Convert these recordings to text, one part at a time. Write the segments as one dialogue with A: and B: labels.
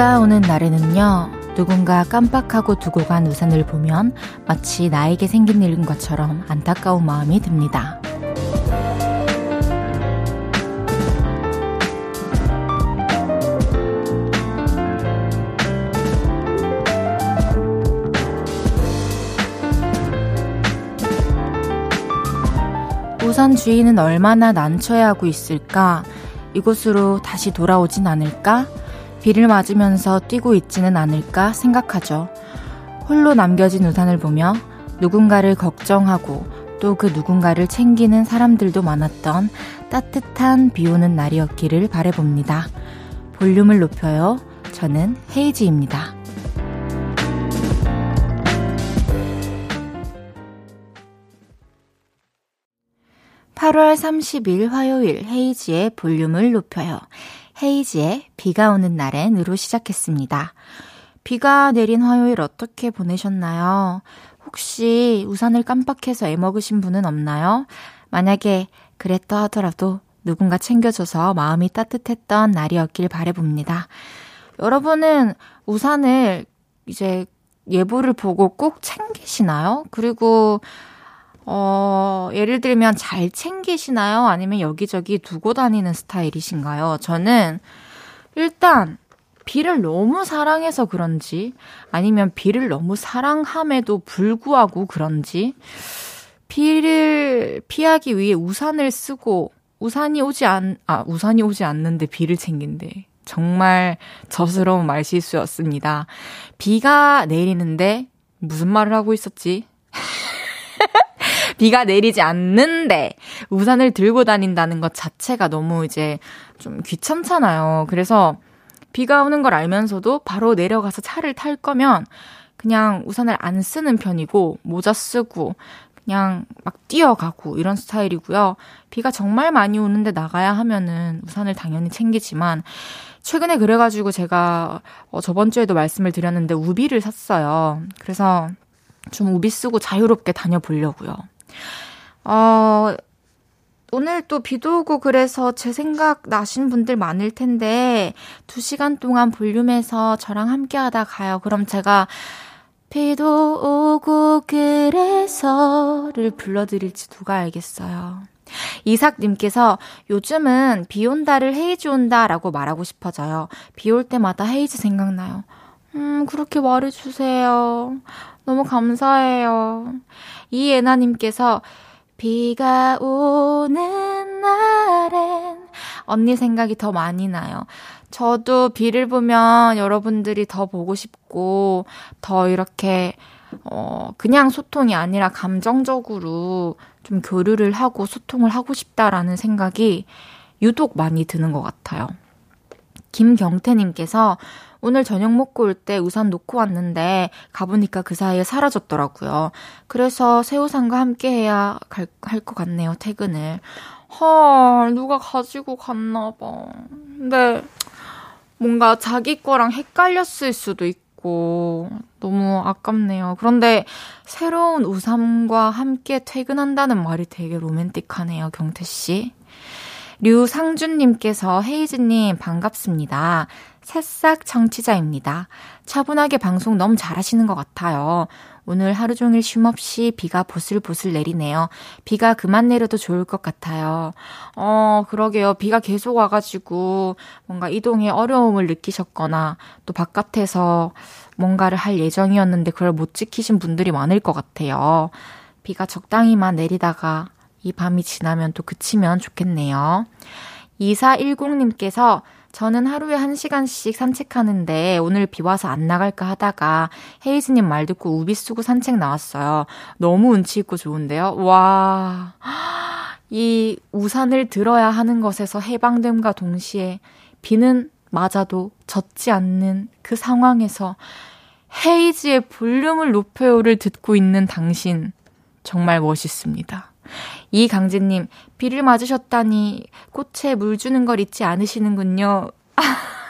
A: 비가 오는 날에는요, 누군가 깜빡하고 두고 간 우산을 보면 마치 나에게 생긴 일인 것처럼 안타까운 마음이 듭니다. 우산 주인은 얼마나 난처해 하고 있을까? 이곳으로 다시 돌아오진 않을까? 비를 맞으면서 뛰고 있지는 않을까 생각하죠. 홀로 남겨진 우산을 보며 누군가를 걱정하고 또 그 누군가를 챙기는 사람들도 많았던 따뜻한 비 오는 날이었기를 바래봅니다. 볼륨을 높여요. 저는 헤이지입니다. 8월 30일 화요일 헤이지의 볼륨을 높여요. 헤이지의 비가 오는 날엔으로 시작했습니다. 비가 내린 화요일 어떻게 보내셨나요? 혹시 우산을 깜빡해서 애먹으신 분은 없나요? 만약에 그랬다 하더라도 누군가 챙겨줘서 마음이 따뜻했던 날이었길 바래봅니다. 여러분은 우산을 이제 예보를 보고 꼭 챙기시나요? 그리고 어, 예를 들면 잘 챙기시나요? 아니면 여기저기 두고 다니는 스타일이신가요? 저는 일단 비를 너무 사랑해서 그런지 아니면 비를 너무 사랑함에도 불구하고 그런지 비를 피하기 위해 우산을 쓰고 우산이 오지 않, 아, 우산이 오지 않는데 비를 챙긴대. 정말 저스러운 말실수였습니다. 비가 내리는데 무슨 말을 하고 있었지? 비가 내리지 않는데 우산을 들고 다닌다는 것 자체가 너무 이제 좀 귀찮잖아요. 그래서 비가 오는 걸 알면서도 바로 내려가서 차를 탈 거면 그냥 우산을 안 쓰는 편이고 모자 쓰고 그냥 막 뛰어가고 이런 스타일이고요. 비가 정말 많이 오는데 나가야 하면은 우산을 당연히 챙기지만 최근에 그래가지고 제가 어 저번 주에도 말씀을 드렸는데 우비를 샀어요. 그래서 좀 우비 쓰고 자유롭게 다녀보려고요. 어, 오늘 또 비도 오고 그래서 제 생각 나신 분들 많을 텐데, 두 시간 동안 볼륨에서 저랑 함께 하다 가요. 그럼 제가 비도 오고 그래서를 불러드릴지 누가 알겠어요. 이삭님께서 요즘은 비 온다를 헤이즈 온다라고 말하고 싶어져요. 비 올 때마다 헤이즈 생각나요. 음, 그렇게 말해주세요. 너무 감사해요. 이애나님께서 비가 오는 날엔 언니 생각이 더 많이 나요. 저도 비를 보면 여러분들이 더 보고 싶고 더 이렇게 어 그냥 소통이 아니라 감정적으로 좀 교류를 하고 소통을 하고 싶다라는 생각이 유독 많이 드는 것 같아요. 김경태님께서 오늘 저녁 먹고 올 때 우산 놓고 왔는데 가보니까 그 사이에 사라졌더라고요. 그래서 새 우산과 함께 해야 할 것 같네요, 퇴근을. 헐, 누가 가지고 갔나 봐. 근데 뭔가 자기 거랑 헷갈렸을 수도 있고 너무 아깝네요. 그런데 새로운 우산과 함께 퇴근한다는 말이 되게 로맨틱하네요, 경태 씨. 류상준님께서 헤이즈님 반갑습니다. 새싹 청취자입니다. 차분하게 방송 너무 잘하시는 것 같아요. 오늘 하루 종일 쉼없이 비가 보슬보슬 내리네요. 비가 그만 내려도 좋을 것 같아요. 어, 그러게요. 비가 계속 와가지고 뭔가 이동에 어려움을 느끼셨거나 또 바깥에서 뭔가를 할 예정이었는데 그걸 못 지키신 분들이 많을 것 같아요. 비가 적당히만 내리다가 이 밤이 지나면 또 그치면 좋겠네요. 2410님께서 저는 하루에 1시간씩 산책하는데 오늘 비 와서 안 나갈까 하다가 헤이즈님 말 듣고 우비 쓰고 산책 나왔어요. 너무 운치 있고 좋은데요? 와. 이 우산을 들어야 하는 것에서 해방됨과 동시에 비는 맞아도 젖지 않는 그 상황에서 헤이즈의 볼륨을 높여요를 듣고 있는 당신 정말 멋있습니다. 이강재님, 비를 맞으셨다니 꽃에 물 주는 걸 잊지 않으시는군요.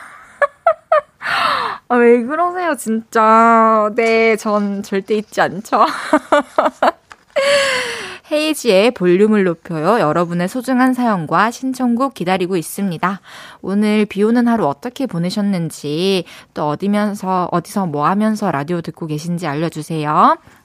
A: 아, 왜 그러세요, 진짜. 네, 전 절대 잊지 않죠. 헤이지의 볼륨을 높여요. 여러분의 소중한 사연과 신청곡 기다리고 있습니다. 오늘 비 오는 하루 어떻게 보내셨는지, 또 어디면서, 어디서 뭐 하면서 라디오 듣고 계신지 알려주세요.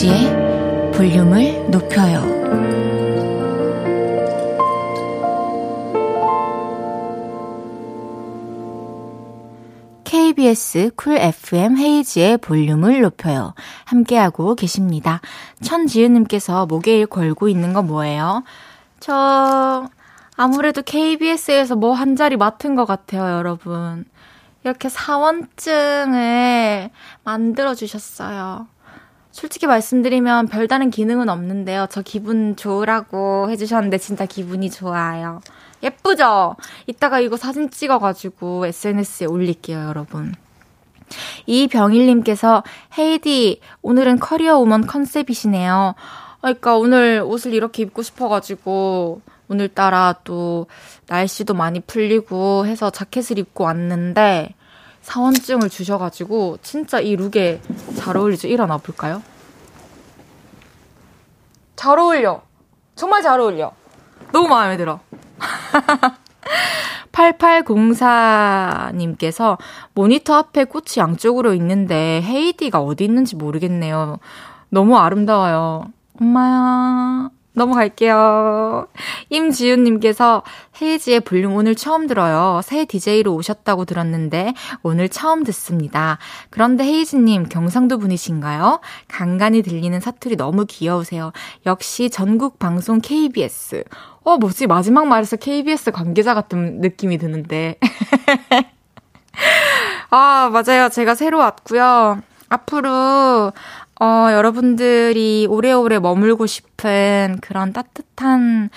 A: 이은지의 볼륨을 높여요. KBS 쿨 FM 헤이지의 볼륨을 높여요. 함께하고 계십니다. 천지은님께서 목에 걸고 있는 건 뭐예요? 저, 아무래도 KBS에서 뭐 한 자리 맡은 것 같아요, 여러분. 이렇게 사원증을 만들어주셨어요. 솔직히 말씀드리면 별다른 기능은 없는데요. 저 기분 좋으라고 해주셨는데 진짜 기분이 좋아요. 예쁘죠? 이따가 이거 사진 찍어가지고 SNS에 올릴게요, 여러분. 이병일님께서 헤이디 오늘은 커리어 우먼 컨셉이시네요. 그러니까 오늘 옷을 이렇게 입고 싶어가지고 오늘따라 또 날씨도 많이 풀리고 해서 자켓을 입고 왔는데 사원증을 주셔가지고 진짜 이 룩에 잘 어울리죠? 일어나 볼까요? 잘 어울려. 정말 잘 어울려. 너무 마음에 들어. 8804님께서 모니터 앞에 꽃이 양쪽으로 있는데 헤이디가 어디 있는지 모르겠네요. 너무 아름다워요. 엄마야. 넘어갈게요. 임지윤님께서 헤이지의 볼륨 오늘 처음 들어요. 새 DJ로 오셨다고 들었는데 오늘 처음 듣습니다. 그런데 헤이지님 경상도 분이신가요? 간간히 들리는 사투리 너무 귀여우세요. 역시 전국 방송 KBS. 어, 뭐지? 마지막 말에서 KBS 관계자 같은 느낌이 드는데. 아, 맞아요. 제가 새로 왔고요. 앞으로 어, 여러분들이 오래오래 머물고 싶은 그런 따뜻한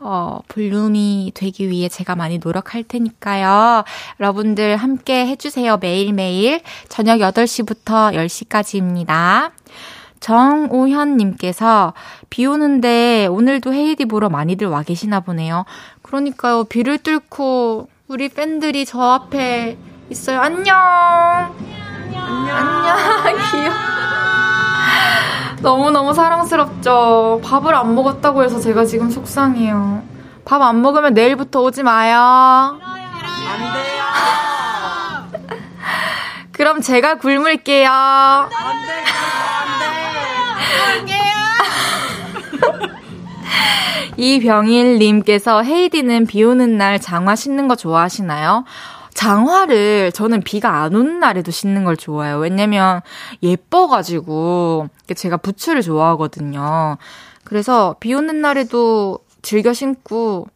A: 어, 볼륨이 되기 위해 제가 많이 노력할 테니까요. 여러분들 함께 해주세요. 매일매일. 저녁 8시부터 10시까지입니다. 정오현님께서 비 오는데 오늘도 헤이디 보러 많이들 와 계시나 보네요. 그러니까요. 비를 뚫고 우리 팬들이 저 앞에 있어요. 안녕! 안녕! 안녕! 귀여워. 너무너무 사랑스럽죠. 밥을 안 먹었다고 해서 제가 지금 속상해요. 밥 안 먹으면 내일부터 오지 마요. 안 돼요. 그럼 제가 굶을게요. 안 돼, 안 돼. 이병일님께서 헤이디는 비 오는 날 장화 신는 거 좋아하시나요? 장화를 저는 비가 안 오는 날에도 신는 걸 좋아해요. 왜냐면 예뻐가지고 제가 부츠를 좋아하거든요. 그래서 비 오는 날에도 즐겨 신고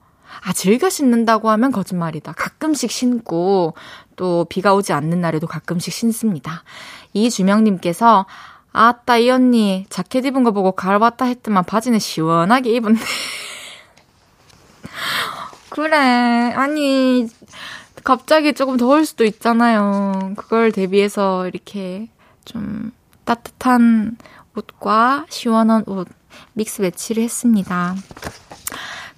A: 아, 즐겨 신는다고 하면 거짓말이다. 가끔씩 신고, 또 비가 오지 않는 날에도 가끔씩 신습니다. 이주명님께서, 아따, 이 언니, 자켓 입은 거 보고 가을 왔다 했더만 바지는 시원하게 입었네. 그래. 아니, 갑자기 조금 더울 수도 있잖아요. 그걸 대비해서 이렇게 좀 따뜻한 옷과 시원한 옷 믹스 매치를 했습니다.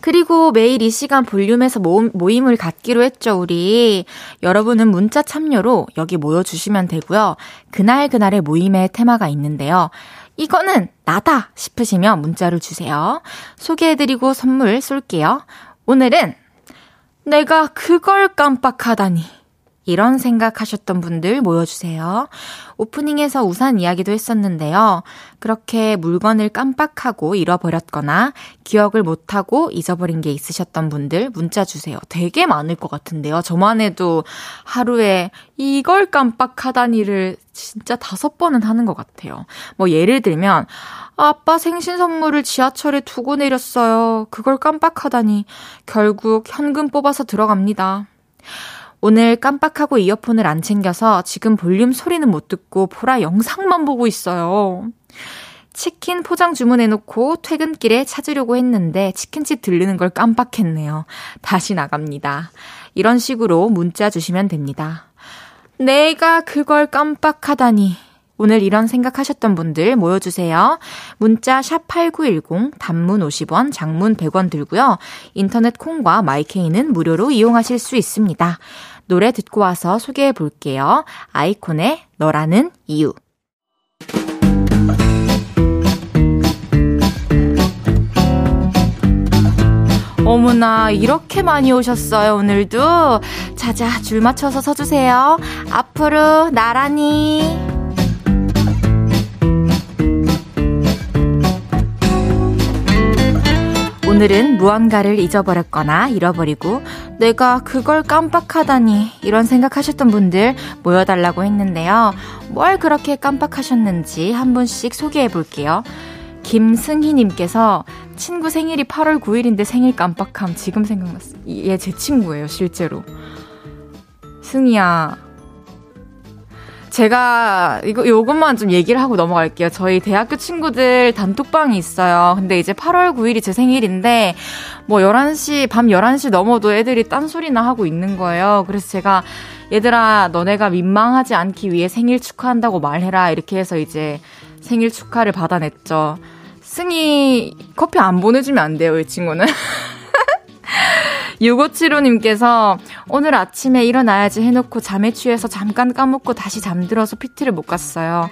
A: 그리고 매일 이 시간 볼륨에서 모임, 을 갖기로 했죠, 우리. 여러분은 문자 참여로 여기 모여주시면 되고요. 그날 그날의 모임의 테마가 있는데요. 이거는 나다 싶으시면 문자를 주세요. 소개해드리고 선물 쏠게요. 오늘은 내가 그걸 깜빡하다니. 이런 생각하셨던 분들 모여주세요. 오프닝에서 우산 이야기도 했었는데요. 그렇게 물건을 깜빡하고 잃어버렸거나 기억을 못하고 잊어버린 게 있으셨던 분들 문자 주세요. 되게 많을 것 같은데요. 저만 해도 하루에 이걸 깜빡하다니를 진짜 다섯 번은 하는 것 같아요. 뭐 예를 들면, 아빠 생신 선물을 지하철에 두고 내렸어요. 그걸 깜빡하다니 결국 현금 뽑아서 들어갑니다. 오늘 깜빡하고 이어폰을 안 챙겨서 지금 볼륨 소리는 못 듣고 보라 영상만 보고 있어요. 치킨 포장 주문해놓고 퇴근길에 찾으려고 했는데 치킨집 들르는 걸 깜빡했네요. 다시 나갑니다. 이런 식으로 문자 주시면 됩니다. 내가 그걸 깜빡하다니. 오늘 이런 생각하셨던 분들 모여주세요. 문자 샵 8910, 단문 50원, 장문 100원 들고요. 인터넷 콩과 마이케이는 무료로 이용하실 수 있습니다. 노래 듣고 와서 소개해 볼게요. 아이콘의 너라는 이유. 어머나, 이렇게 많이 오셨어요, 오늘도. 자자, 줄 맞춰서 서주세요. 앞으로 나란히. 오늘은 무언가를 잊어버렸거나 잃어버리고 내가 그걸 깜빡하다니 이런 생각하셨던 분들 모여달라고 했는데요. 뭘 그렇게 깜빡하셨는지 한 분씩 소개해 볼게요. 김승희님께서 친구 생일이 8월 9일인데 생일 깜빡함 지금 생각났어. 얘 제 친구예요, 실제로. 승희야. 제가 이거 요것만 좀 얘기를 하고 넘어갈게요. 저희 대학교 친구들 단톡방이 있어요. 근데 이제 8월 9일이 제 생일인데 뭐 11시 밤 11시 넘어도 애들이 딴소리나 하고 있는 거예요. 그래서 제가 얘들아 너네가 민망하지 않기 위해 생일 축하한다고 말해라 이렇게 해서 이제 생일 축하를 받아냈죠. 승희 커피 안 보내주면 안 돼요, 이 친구는. 6575님께서 오늘 아침에 일어나야지 해놓고 잠에 취해서 잠깐 까먹고 다시 잠들어서 PT를 못 갔어요.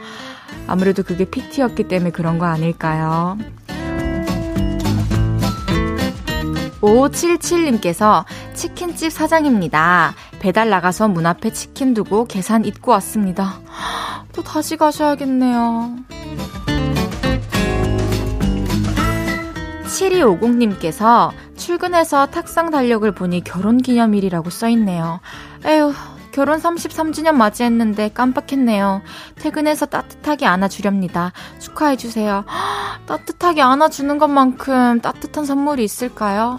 A: 아무래도 그게 PT였기 때문에 그런 거 아닐까요? 5577님께서 치킨집 사장입니다. 배달 나가서 문 앞에 치킨 두고 계산 잊고 왔습니다. 또 다시 가셔야겠네요. 7250님께서 출근해서 탁상 달력을 보니 결혼 기념일이라고 써있네요. 에휴, 결혼 33주년 맞이했는데 깜빡했네요. 퇴근해서 따뜻하게 안아주렵니다. 축하해주세요. 따뜻하게 안아주는 것만큼 따뜻한 선물이 있을까요?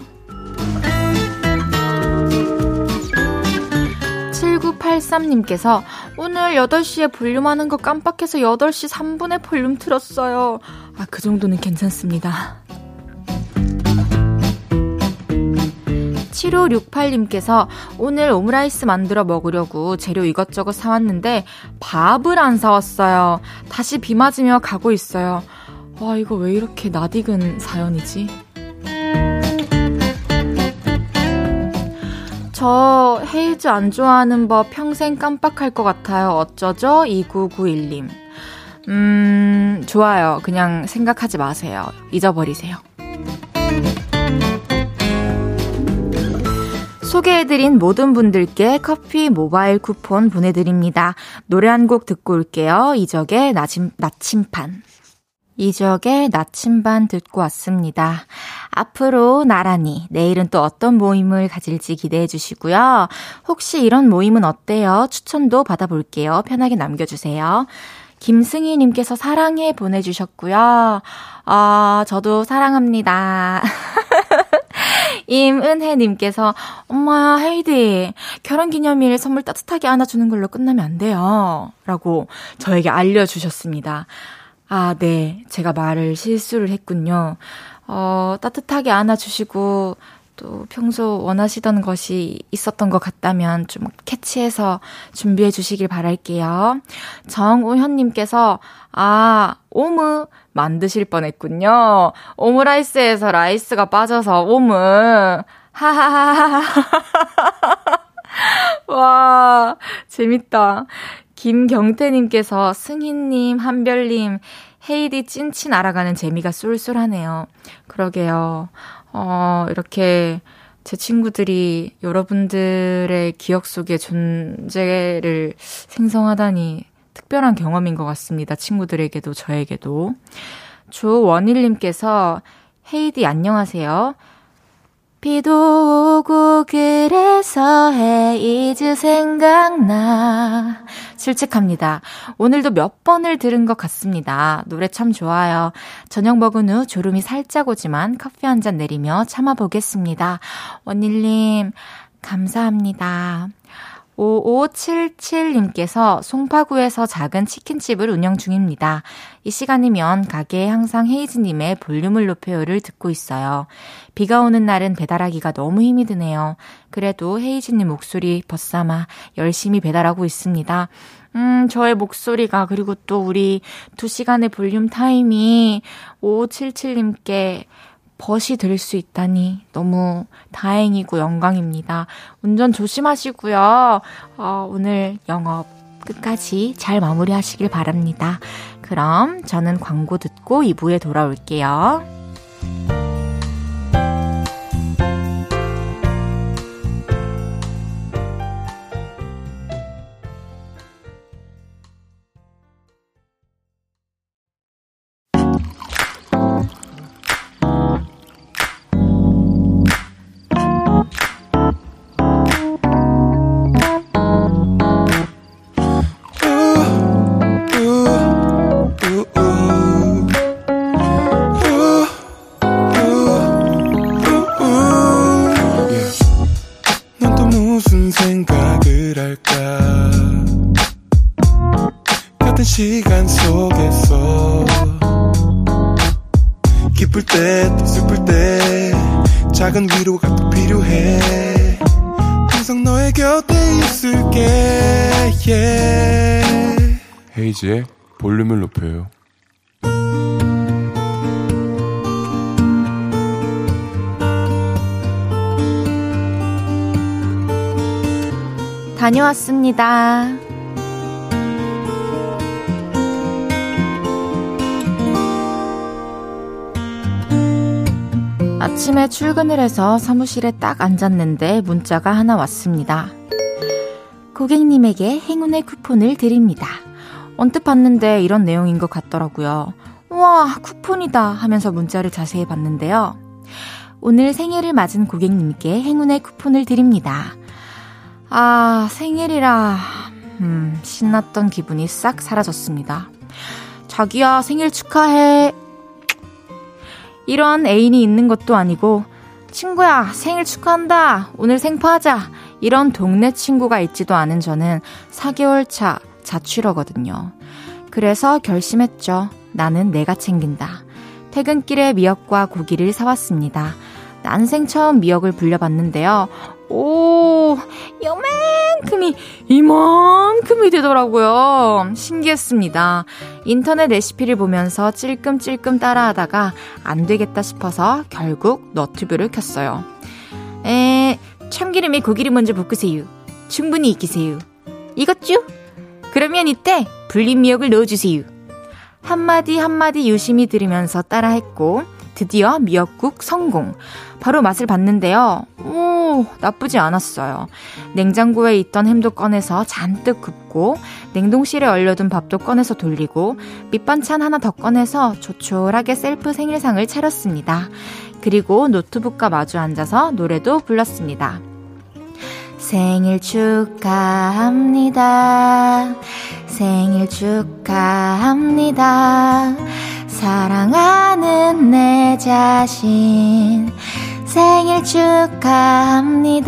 A: 7983님께서 오늘 8시에 볼륨 하는 거 깜빡해서 8시 3분에 볼륨 틀었어요. 아, 그 정도는 괜찮습니다. 7568님께서 오늘 오므라이스 만들어 먹으려고 재료 이것저것 사왔는데 밥을 안 사왔어요. 다시 비 맞으며 가고 있어요. 와, 이거 왜 이렇게 낯익은 사연이지? 저 헤이즈 안 좋아하는 법 평생 깜빡할 것 같아요. 어쩌죠? 2991님. 음, 좋아요. 그냥 생각하지 마세요. 잊어버리세요. 소개해드린 모든 분들께 커피 모바일 쿠폰 보내드립니다. 노래 한 곡 듣고 올게요. 이적의 나침, 나침판. 이적의 나침반 듣고 왔습니다. 앞으로 나란히 내일은 또 어떤 모임을 가질지 기대해 주시고요. 혹시 이런 모임은 어때요? 추천도 받아볼게요. 편하게 남겨주세요. 김승희님께서 사랑해 보내주셨고요. 아, 저도 사랑합니다. 임은혜님께서, 엄마, 헤이디, 결혼 기념일 선물 따뜻하게 안아주는 걸로 끝나면 안 돼요. 라고 저에게 알려주셨습니다. 아, 네. 제가 말을 실수를 했군요. 어, 따뜻하게 안아주시고, 또 평소 원하시던 것이 있었던 것 같다면 좀 캐치해서 준비해 주시길 바랄게요. 정우현님께서, 아, 오무 만드실 뻔 했군요. 오므라이스에서 라이스가 빠져서 오무. 하하하하. 와, 재밌다. 김경태님께서 승희님, 한별님, 헤이디 찐친 알아가는 재미가 쏠쏠하네요. 그러게요. 어, 이렇게 제 친구들이 여러분들의 기억 속에 존재를 생성하다니 특별한 경험인 것 같습니다. 친구들에게도 저에게도. 조원일님께서 헤이디 안녕하세요. 비도 오고 그래서 헤이즈 생각나. 실측합니다. 오늘도 몇 번을 들은 것 같습니다. 노래 참 좋아요. 저녁 먹은 후 졸음이 살짝 오지만 커피 한 잔 내리며 참아보겠습니다. 원일님, 감사합니다. 5577님께서 송파구에서 작은 치킨집을 운영 중입니다. 이 시간이면 가게에 항상 헤이즈님의 볼륨을 높여요를 듣고 있어요. 비가 오는 날은 배달하기가 너무 힘이 드네요. 그래도 헤이즈님 목소리 벗삼아 열심히 배달하고 있습니다. 음, 저의 목소리가, 그리고 또 우리 두 시간의 볼륨 타임이 5577님께 벗이 될 수 있다니 너무 다행이고 영광입니다. 운전 조심하시고요. 어, 오늘 영업 끝까지 잘 마무리하시길 바랍니다. 그럼 저는 광고 듣고 2부에 돌아올게요. 다녀왔습니다. 아침에 출근을 해서 사무실에 딱 앉았는데 문자가 하나 왔습니다. 고객님에게 행운의 쿠폰을 드립니다. 언뜻 봤는데 이런 내용인 것 같더라고요. 우와, 쿠폰이다 하면서 문자를 자세히 봤는데요. 오늘 생일을 맞은 고객님께 행운의 쿠폰을 드립니다. 아, 생일이라, 음, 신났던 기분이 싹 사라졌습니다. 자기야, 생일 축하해. 이런 애인이 있는 것도 아니고, 친구야, 생일 축하한다. 오늘 생파하자. 이런 동네 친구가 있지도 않은 저는 4개월 차 자취러거든요. 그래서 결심했죠. 나는 내가 챙긴다. 퇴근길에 미역과 고기를 사왔습니다. 난생 처음 미역을 불려봤는데요. 오, 요만큼이, 이만큼이 되더라고요. 신기했습니다. 인터넷 레시피를 보면서 찔끔찔끔 따라하다가 안 되겠다 싶어서 결국 너튜브를 켰어요. 에, 참기름에 고기를 먼저 볶으세요. 충분히 익히세요. 이것죠? 그러면 이때 불린 미역을 넣어주세요. 한마디 한마디 유심히 들으면서 따라했고, 드디어 미역국 성공. 바로 맛을 봤는데요. 오, 나쁘지 않았어요. 냉장고에 있던 햄도 꺼내서 잔뜩 굽고, 냉동실에 얼려둔 밥도 꺼내서 돌리고, 밑반찬 하나 더 꺼내서 조촐하게 셀프 생일상을 차렸습니다. 그리고 노트북과 마주 앉아서 노래도 불렀습니다. 생일 축하합니다. 생일 축하합니다. 사랑하는 내 자신. 생일 축하합니다.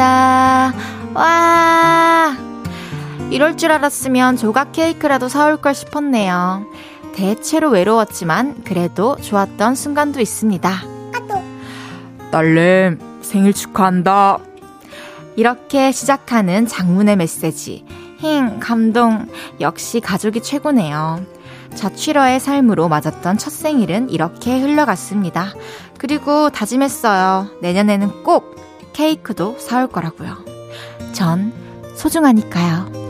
A: 와! 이럴 줄 알았으면 조각 케이크라도 사올 걸 싶었네요. 대체로 외로웠지만 그래도 좋았던 순간도 있습니다. 딸님, 생일 축하한다. 이렇게 시작하는 장문의 메시지. 힝, 감동. 역시 가족이 최고네요. 자취러의 삶으로 맞았던 첫 생일은 이렇게 흘러갔습니다. 그리고 다짐했어요. 내년에는 꼭 케이크도 사올 거라고요. 전 소중하니까요.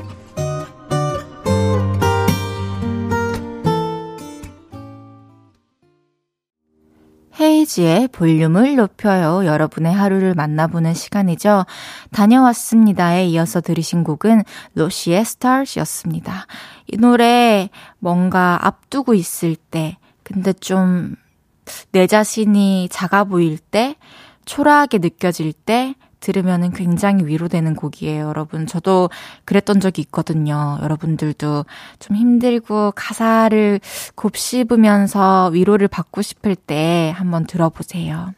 A: 헤이지의 볼륨을 높여요. 여러분의 하루를 만나보는 시간이죠. 다녀왔습니다에 이어서 들으신 곡은 로시의 스타즈였습니다. 이 노래 뭔가 앞두고 있을 때, 근데 좀 내 자신이 작아 보일 때, 초라하게 느껴질 때, 들으면은 굉장히 위로되는 곡이에요, 여러분. 저도 그랬던 적이 있거든요. 여러분들도 좀 힘들고 가사를 곱씹으면서 위로를 받고 싶을 때 한번 들어보세요.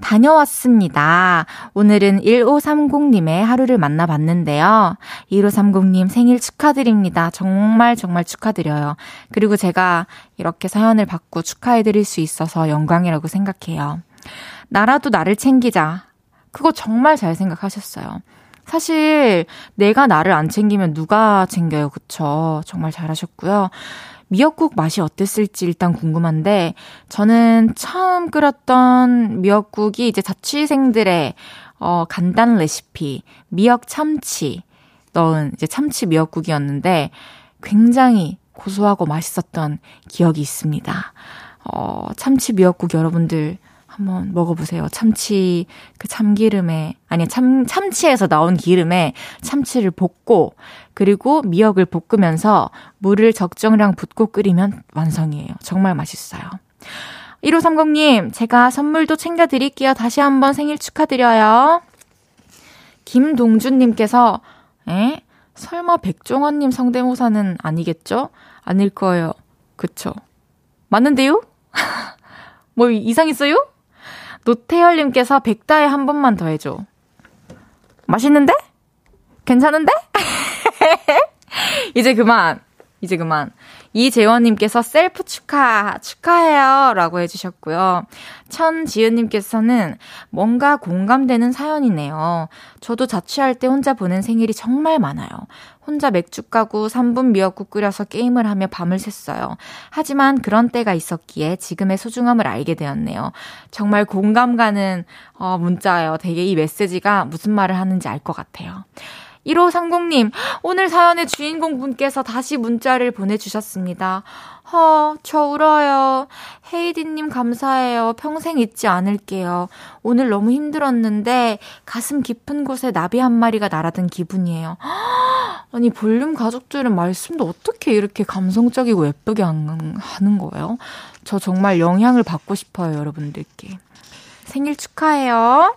A: 다녀왔습니다. 오늘은 1530님의 하루를 만나봤는데요. 1530님 생일 축하드립니다. 정말 정말 축하드려요. 그리고 제가 이렇게 사연을 받고 축하해드릴 수 있어서 영광이라고 생각해요. 나라도 나를 챙기자. 그거 정말 잘 생각하셨어요. 사실 내가 나를 안 챙기면 누가 챙겨요, 그쵸? 정말 잘하셨고요. 미역국 맛이 어땠을지 일단 궁금한데 저는 처음 끓였던 미역국이 이제 자취생들의 어 간단 레시피 미역 참치 넣은 이제 참치 미역국이었는데 굉장히 고소하고 맛있었던 기억이 있습니다. 어 참치 미역국 여러분들 한번 먹어보세요. 참치, 그 참기름에, 아니, 참, 참치에서 나온 기름에 참치를 볶고, 그리고 미역을 볶으면서 물을 적정량 붓고 끓이면 완성이에요. 정말 맛있어요. 1530님, 제가 선물도 챙겨드릴게요. 다시 한번 생일 축하드려요. 김동준님께서, 에? 설마 백종원님 성대모사는 아니겠죠? 아닐 거예요. 그쵸? 맞는데요? 뭐 이상 있어요? 노태열님께서 백다에 한 번만 더 해줘. 맛있는데? 괜찮은데? 이제 그만. 이제 그만. 이재원님께서 셀프 축하, 축하해요. 라고 해주셨고요. 천지은님께서는 뭔가 공감되는 사연이네요. 저도 자취할 때 혼자 보낸 생일이 정말 많아요. 혼자 맥주 까고 3분 미역국 끓여서 게임을 하며 밤을 샜어요. 하지만 그런 때가 있었기에 지금의 소중함을 알게 되었네요. 정말 공감 가는 어, 문자예요. 되게 이 메시지가 무슨 말을 하는지 알 것 같아요. 1530님, 오늘 사연의 주인공 분께서 다시 문자를 보내주셨습니다. 허, 저 울어요. 헤이디님 감사해요. 평생 잊지 않을게요. 오늘 너무 힘들었는데 가슴 깊은 곳에 나비 한 마리가 날아든 기분이에요. 아니, 볼륨 가족들은 말씀도 어떻게 이렇게 감성적이고 예쁘게 하는 거예요? 저 정말 영향을 받고 싶어요, 여러분들께. 생일 축하해요.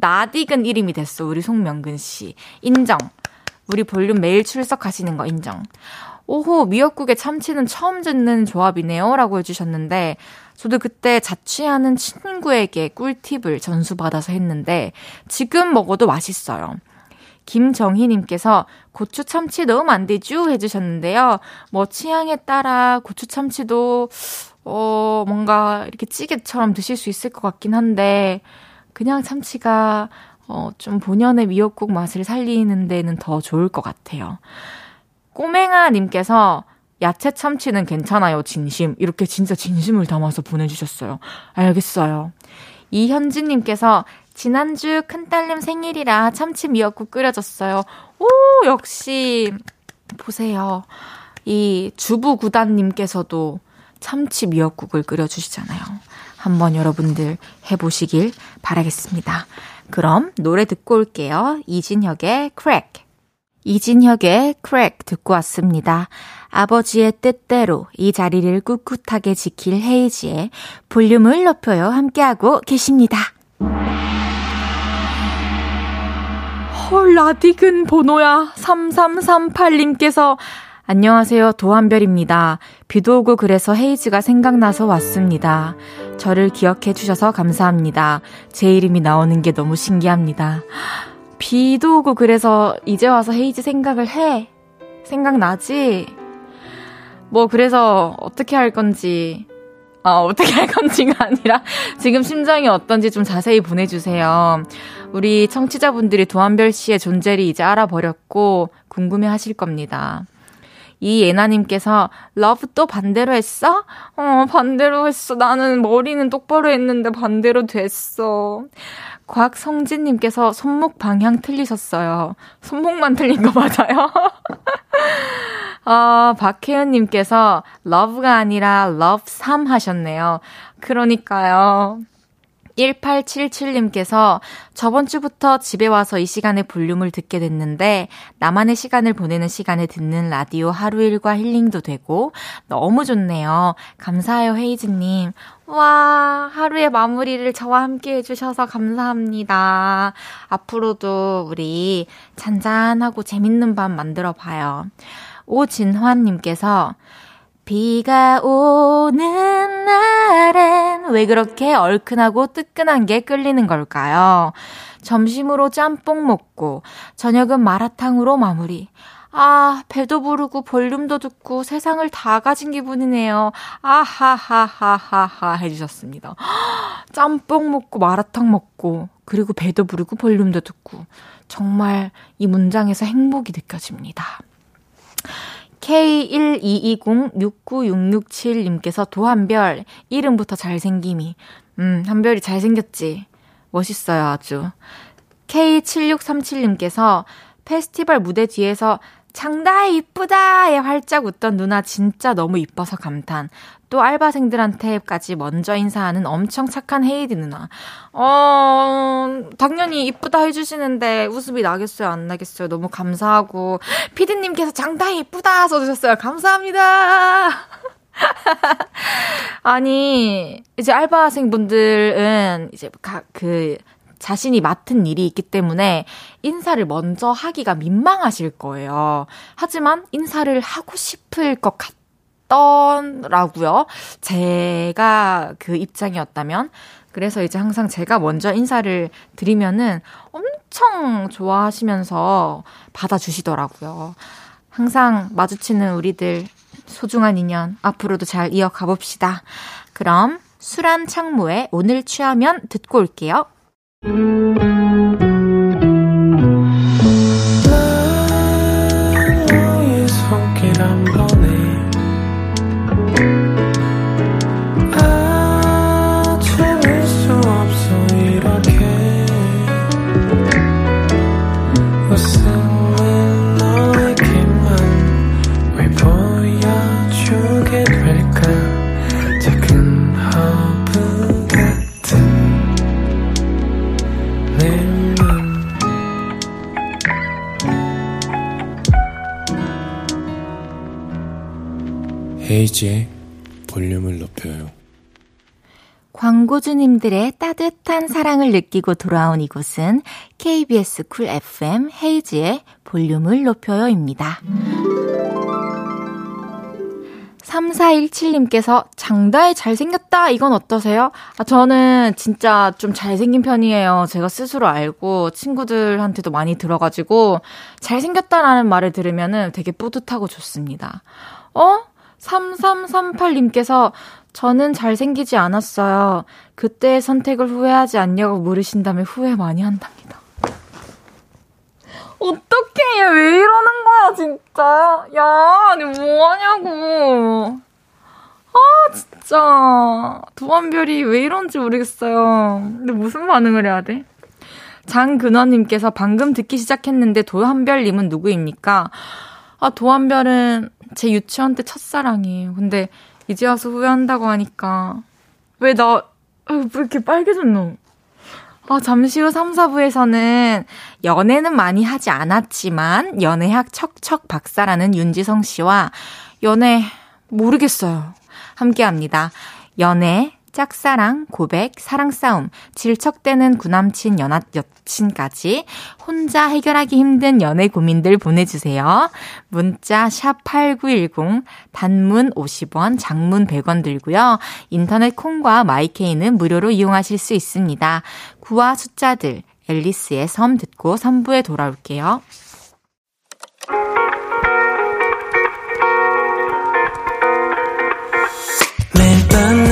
A: 나딕은 이름이 됐어. 우리 송명근 씨. 인정. 우리 볼륨 매일 출석하시는 거 인정. 오호, 미역국에 참치는 처음 듣는 조합이네요. 라고 해주셨는데, 저도 그때 자취하는 친구에게 꿀팁을 전수받아서 했는데, 지금 먹어도 맛있어요. 김정희님께서 고추 참치 넣으면 안 되죠? 해주셨는데요. 뭐, 취향에 따라 고추 참치도, 어, 뭔가 이렇게 찌개처럼 드실 수 있을 것 같긴 한데, 그냥 참치가 어, 좀 본연의 미역국 맛을 살리는 데는 더 좋을 것 같아요. 꼬맹아님께서 야채 참치는 괜찮아요, 진심. 이렇게 진짜 진심을 담아서 보내주셨어요. 알겠어요. 이현진님께서 지난주 큰딸님 생일이라 참치 미역국 끓여줬어요. 오, 역시, 보세요. 이 주부 구단님께서도 참치 미역국을 끓여주시잖아요. 한번 여러분들 해보시길 바라겠습니다. 그럼 노래 듣고 올게요. 이진혁의 Crack. 이진혁의 Crack 듣고 왔습니다. 아버지의 뜻대로 이 자리를 꿋꿋하게 지킬 헤이즈의 볼륨을 높여요 함께하고 계십니다. 헐, 라디근 번호야. 3338님께서 안녕하세요. 도한별입니다. 비도 오고 그래서 헤이즈가 생각나서 왔습니다. 저를 기억해 주셔서 감사합니다. 제 이름이 나오는 게 너무 신기합니다. 비도 오고 그래서 이제 와서 헤이즈 생각을 해. 생각나지? 뭐, 그래서 어떻게 할 건지, 아, 어떻게 할 건지가 아니라 지금 심정이 어떤지 좀 자세히 보내주세요. 우리 청취자분들이 도한별 씨의 존재를 이제 알아버렸고 궁금해 하실 겁니다. 이 예나님께서 Love 또 반대로 했어? 어, 반대로 했어. 나는 머리는 똑바로 했는데 반대로 됐어. 곽성진님께서 손목 방향 틀리셨어요. 손목만 틀린 거 맞아요? 어, 박혜연님께서 Love가 아니라 Love 3 하셨네요. 그러니까요. 1877님께서 저번 주부터 집에 와서 이 시간에 볼륨을 듣게 됐는데 나만의 시간을 보내는 시간에 듣는 라디오 하루 일과 힐링도 되고 너무 좋네요. 감사해요, 헤이즈님. 와, 하루의 마무리를 저와 함께 해주셔서 감사합니다. 앞으로도 우리 잔잔하고 재밌는 밤 만들어 봐요. 오진환님께서 비가 오는 날엔 왜 그렇게 얼큰하고 뜨끈한 게 끌리는 걸까요? 점심으로 짬뽕 먹고, 저녁은 마라탕으로 마무리. 아, 배도 부르고 볼륨도 듣고 세상을 다 가진 기분이네요. 아하하하하하 해주셨습니다. 짬뽕 먹고 마라탕 먹고, 그리고 배도 부르고 볼륨도 듣고. 정말 이 문장에서 행복이 느껴집니다. K122069667님께서 도한별, 이름부터 잘생김이. 음, 한별이 잘생겼지. 멋있어요, 아주. K7637님께서 페스티벌 무대 뒤에서 장다해 이쁘다에 활짝 웃던 누나 진짜 너무 이뻐서 감탄. 또 알바생들한테까지 먼저 인사하는 엄청 착한 헤이디 누나. 어, 당연히 이쁘다 해주시는데 웃음이 나겠어요? 안 나겠어요? 너무 감사하고. 피디님께서 장다해 이쁘다 써주셨어요. 감사합니다. 아니, 이제 알바생분들은 이제 가, 그, 자신이 맡은 일이 있기 때문에 인사를 먼저 하기가 민망하실 거예요. 하지만 인사를 하고 싶을 것 같아요. 있더라고요. 제가 그 입장이었다면. 그래서 이제 항상 제가 먼저 인사를 드리면은 엄청 좋아하시면서 받아주시더라고요. 항상 마주치는 우리들 소중한 인연 앞으로도 잘 이어가 봅시다. 그럼 술한 창모에 오늘 취하면 듣고 올게요. 광고주님들의 따뜻한 사랑을 느끼고 돌아온 이곳은 KBS 쿨 FM 헤이지의 볼륨을 높여요입니다. 3417님께서 장다혜 잘생겼다. 이건 어떠세요? 아, 저는 진짜 좀 잘생긴 편이에요. 제가 스스로 알고 친구들한테도 많이 들어가지고 잘생겼다라는 말을 들으면 되게 뿌듯하고 좋습니다. 어? 3338님께서 저는 잘생기지 않았어요. 그때의 선택을 후회하지 않냐고 물으신다면 후회 많이 한답니다. 어떡해, 얘 왜 이러는 거야, 진짜. 야, 아니, 뭐 하냐고. 아, 진짜. 도원별이 왜 이런지 모르겠어요. 근데 무슨 반응을 해야 돼? 장근원님께서 방금 듣기 시작했는데 도한별님은 누구입니까? 아, 도한별은 제 유치원 때 첫사랑이에요. 근데 이제 와서 후회한다고 하니까 왜 나, 왜 이렇게 빨개졌노? 아, 잠시 후 3, 4부에서는 연애는 많이 하지 않았지만 연애학 척척 박사라는 윤지성 씨와 연애 모르겠어요. 함께 합니다. 연애 짝사랑, 고백, 사랑싸움, 질척대는 구남친 연하 여친까지 혼자 해결하기 힘든 연애 고민들 보내주세요. 문자 샵8910, 단문 50원, 장문 100원 들고요. 인터넷 콩과 마이케이는 무료로 이용하실 수 있습니다. 구와 숫자들, 앨리스의 섬 듣고 3부에 돌아올게요. 매일 밤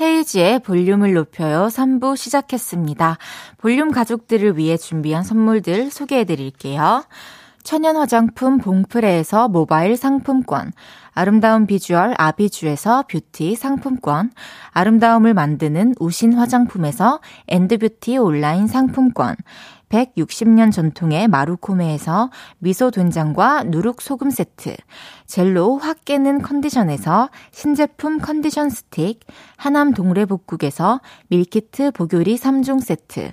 A: 헤이지의 볼륨을 높여요 3부 시작했습니다. 볼륨 가족들을 위해 준비한 선물들 소개해 드릴게요. 천연 화장품 봉프레에서 모바일 상품권, 아름다운 비주얼 아비주에서 뷰티 상품권, 아름다움을 만드는 우신 화장품에서 엔드뷰티 온라인 상품권, 160년 전통의 마루코메에서 미소 된장과 누룩 소금 세트, 젤로 확 깨는 컨디션에서 신제품 컨디션 스틱, 하남 동래복국에서 밀키트 보교리 3종 세트,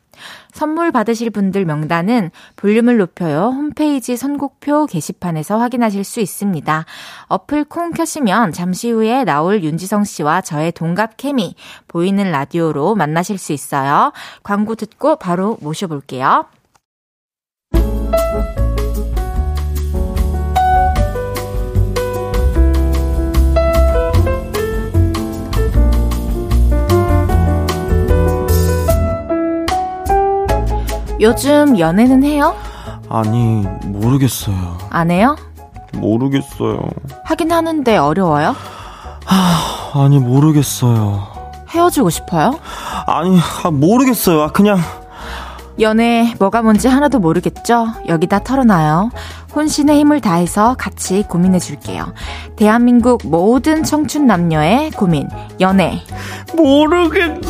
A: 선물 받으실 분들 명단은 볼륨을 높여요 홈페이지 선곡표 게시판에서 확인하실 수 있습니다. 어플 콩 켜시면 잠시 후에 나올 윤지성 씨와 저의 동갑 케미 보이는 라디오로 만나실 수 있어요. 광고 듣고 바로 모셔볼게요. 요즘 연애는 해요?
B: 아니, 모르겠어요.
A: 안 해요?
B: 모르겠어요.
A: 하긴 하는데 어려워요?
B: 하, 아니, 모르겠어요.
A: 헤어지고 싶어요?
B: 아니, 아, 모르겠어요. 아, 그냥.
A: 연애 뭐가 뭔지 하나도 모르겠죠? 여기다 털어놔요. 혼신의 힘을 다해서 같이 고민해 줄게요. 대한민국 모든 청춘 남녀의 고민, 연애.
B: 모르겠어요.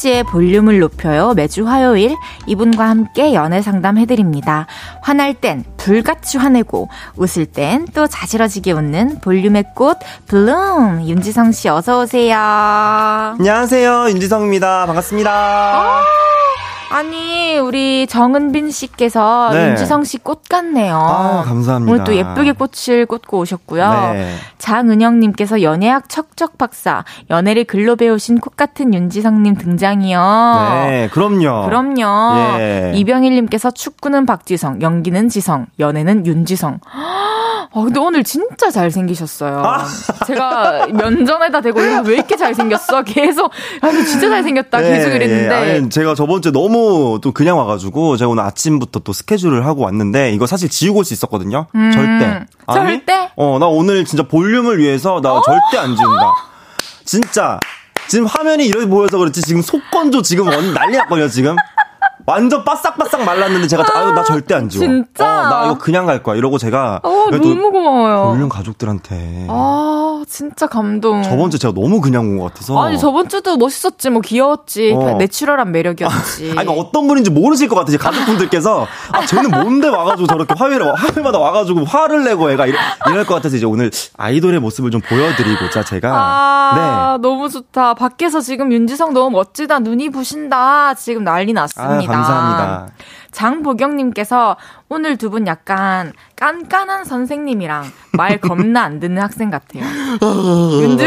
A: 홈페이지에 볼륨을 높여요. 매주 화요일 이분과 함께 연애 상담 해드립니다. 화날 땐 불같이 화내고 웃을 땐 또 자지러지게 웃는 볼륨의 꽃 블룸 윤지성 씨 어서 오세요.
B: 안녕하세요 윤지성입니다. 반갑습니다. 아~
A: 아니 우리 정은빈 씨께서 네. 윤지성 씨 꽃 같네요.
B: 아, 감사합니다.
A: 오늘 또 예쁘게 꽃을 꽂고 오셨고요. 네. 장은영님께서 연애학 척척 박사 연애를 글로 배우신 콧 같은 윤지성님 등장이요.
B: 네, 그럼요.
A: 그럼요. 예. 이병일님께서 축구는 박지성, 연기는 지성, 연애는 윤지성. 아, 근데 오늘 진짜 잘생기셨어요. 아. 제가 면전에다 대고 왜 이렇게 잘생겼어? 계속, 아니, 진짜 잘생겼다. 네, 계속 이랬는데. 예.
B: 아니, 제가 저번 주에 너무 또 그냥 와가지고, 제가 오늘 아침부터 또 스케줄을 하고 왔는데, 이거 사실 지우고 올 수 있었거든요. 음. 절대.
A: 아니, 절대?
B: 어, 나 오늘 진짜 볼륨을 위해서 나 어? 절대 안 지운다. 진짜. 지금 화면이 이렇게 보여서 그렇지, 지금 속건조 지금 난리 났거든요, 지금. 완전 바싹바싹 말랐는데 제가 아, 아유 나 절대 안 지워.
A: 진짜?
B: 어, 나 이거 그냥 갈 거야. 이러고 제가
A: 어, 너무 고마워요.
B: 볼륨 가족들한테.
A: 아 진짜 감동.
B: 저번 주 제가 너무 그냥 온 것 같아서.
A: 아니 저번 주도 멋있었지, 뭐 귀여웠지, 어. 내추럴한 매력이었지.
B: 아니 그러니까 어떤 분인지 모르실 것 같아요. 가족분들께서 아 쟤는 뭔데 와가지고 저렇게 화요일에 화요일마다 와가지고 화를 내고 애가 이럴, 이럴 것 같아서 이제 오늘 아이돌의 모습을 좀 보여드리고자 제가.
A: 아 네. 너무 좋다. 밖에서 지금 윤지성 너무 멋지다. 눈이 부신다. 지금 난리 났습니다.
B: 아, 감사합니다.
A: 장보경님께서 오늘 두 분 약간 깐깐한 선생님이랑 말 겁나 안 듣는 학생 같아요. 윤주,